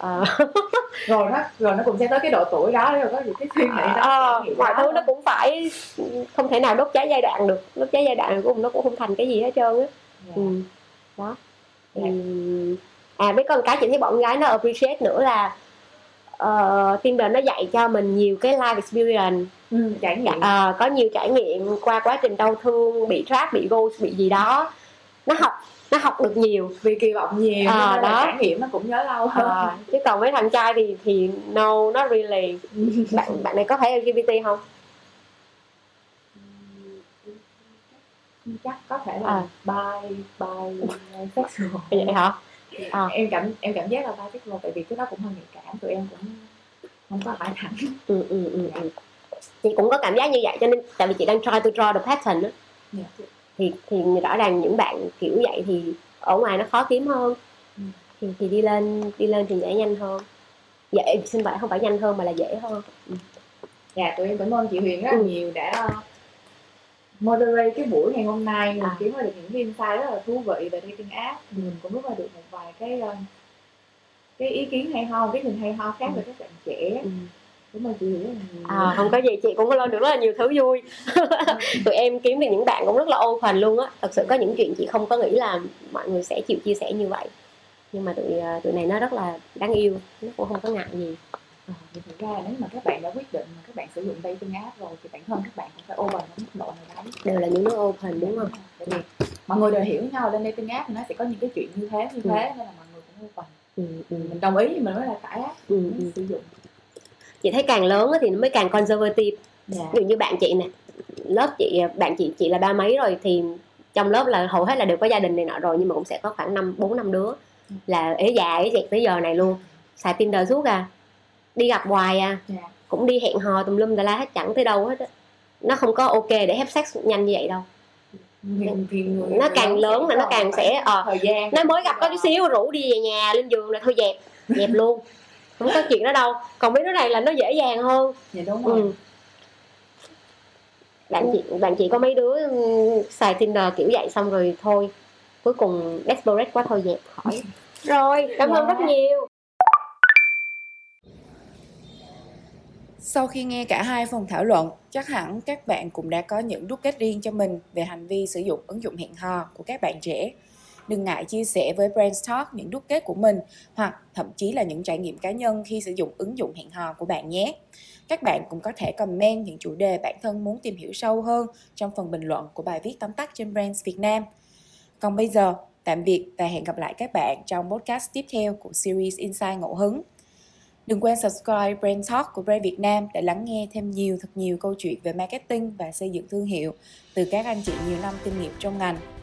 Ờ, rồi nó rồi nó cũng sẽ tới cái độ tuổi đó rồi có những cái suy nghĩ đó. Ờ, mọi đó. thứ nó cũng phải không thể nào đốt cháy giai đoạn được. Đốt cháy giai đoạn cuối cùng nó cũng không thành cái gì hết trơn á. Dạ. ừ. đó. Dạ. thì à với con cái chị thấy bọn gái nó appreciate nữa là uh, Tinder nó dạy cho mình nhiều cái life experience. Ừ, trải nghiệm. Ờ, có nhiều trải nghiệm qua quá trình đau thương bị trap bị ghost bị gì đó. Nó học nó học được nhiều vì kỳ vọng nhiều là đó. trải nghiệm nó cũng nhớ lâu hơn Ờ, chứ còn với thằng trai thì thì no not really bạn bạn này có phải LGBT không chắc có thể là À. bi bi sexual vậy hả À. em cảm em cảm giác là bisexual tại vì cái đó cũng hơi nhạy cảm tụi em cũng không có hỏi thẳng ừ, ừ, ừ, ừ. chị cũng có cảm giác như vậy cho nên tại vì chị đang try to draw the pattern á Dạ. Thì thì rõ ràng những bạn kiểu vậy thì ở ngoài nó khó kiếm hơn Ừ. thì, thì đi lên đi lên thì nhảy nhanh hơn dễ xin phải không phải nhanh hơn mà là dễ hơn ừ. dạ tụi em cảm ơn chị Huyền rất là Ừ. nhiều đã uh, moderate cái buổi ngày hôm nay mình À. kiếm được những cái insight rất là thú vị về dating app thì mình cũng rút ra được một vài cái um, cái ý kiến hay ho cái nhìn hay ho khác về các bạn trẻ Ừ. cảm ơn chị nhiều À, không có gì chị cũng có lên được rất là nhiều thứ vui. Tụi em kiếm được những bạn cũng rất là open luôn á. Thật sự có những chuyện chị không có nghĩ là mọi người sẽ chịu chia sẻ như vậy. Nhưng mà tụi à, tụi này nó rất là đáng yêu nó cũng không có ngại gì. Ờ, thì thực ra nếu mà các bạn đã quyết định mà các bạn sử dụng dating app rồi thì bản thân các bạn cũng phải open ở mức độ nào đấy đều là những đứa open đúng không? Tại vì mọi người đều hiểu nhau lên dating app nó sẽ có những cái chuyện như thế như Ừ. thế nên là mọi người cũng open. Ừ, ừ, mình đồng ý thì mình mới là tải app ừ, ừ. sử dụng chị thấy càng lớn thì nó mới càng conservative. Dạ. Ví dụ như bạn chị nè lớp chị bạn chị chị là ba mấy rồi thì trong lớp là hầu hết là đều có gia đình này nọ rồi nhưng mà cũng sẽ có khoảng năm bốn năm đứa là ế già ế dẹt tới giờ này luôn. Xài tinder suốt à đi gặp hoài à Dạ. cũng đi hẹn hò tùm lum tà la hết chẳng tới đâu hết á. Nó không có ok để have sex nhanh như vậy đâu. Nó càng lớn là nó càng sẽ ờ thời gian. nó mới gặp có chút xíu rủ đi về nhà lên giường là thôi dẹp dẹp luôn không có chuyện đó đâu còn mấy đứa này là nó dễ dàng hơn dạ đúng rồi ừ. bạn chị bạn chị có mấy đứa ừ, xài tinder kiểu vậy xong rồi thôi cuối cùng desperate quá thôi dẹp khỏi rồi cảm ơn Dạ. rất nhiều Sau khi nghe cả hai phần thảo luận, chắc hẳn các bạn cũng đã có những đúc kết riêng cho mình về hành vi sử dụng ứng dụng hẹn hò của các bạn trẻ. Đừng ngại chia sẻ với Brains Talk những đúc kết của mình hoặc thậm chí là những trải nghiệm cá nhân khi sử dụng ứng dụng hẹn hò của bạn nhé. Các bạn cũng có thể comment những chủ đề bản thân muốn tìm hiểu sâu hơn trong phần bình luận của bài viết tóm tắt trên Brands Việt Nam. Còn bây giờ, tạm biệt và hẹn gặp lại các bạn trong podcast tiếp theo của series Insight Ngẫu Hứng. Đừng quên subscribe Brand Talk của Brand Việt Nam để lắng nghe thêm nhiều thật nhiều câu chuyện về marketing và xây dựng thương hiệu từ các anh chị nhiều năm kinh nghiệm trong ngành.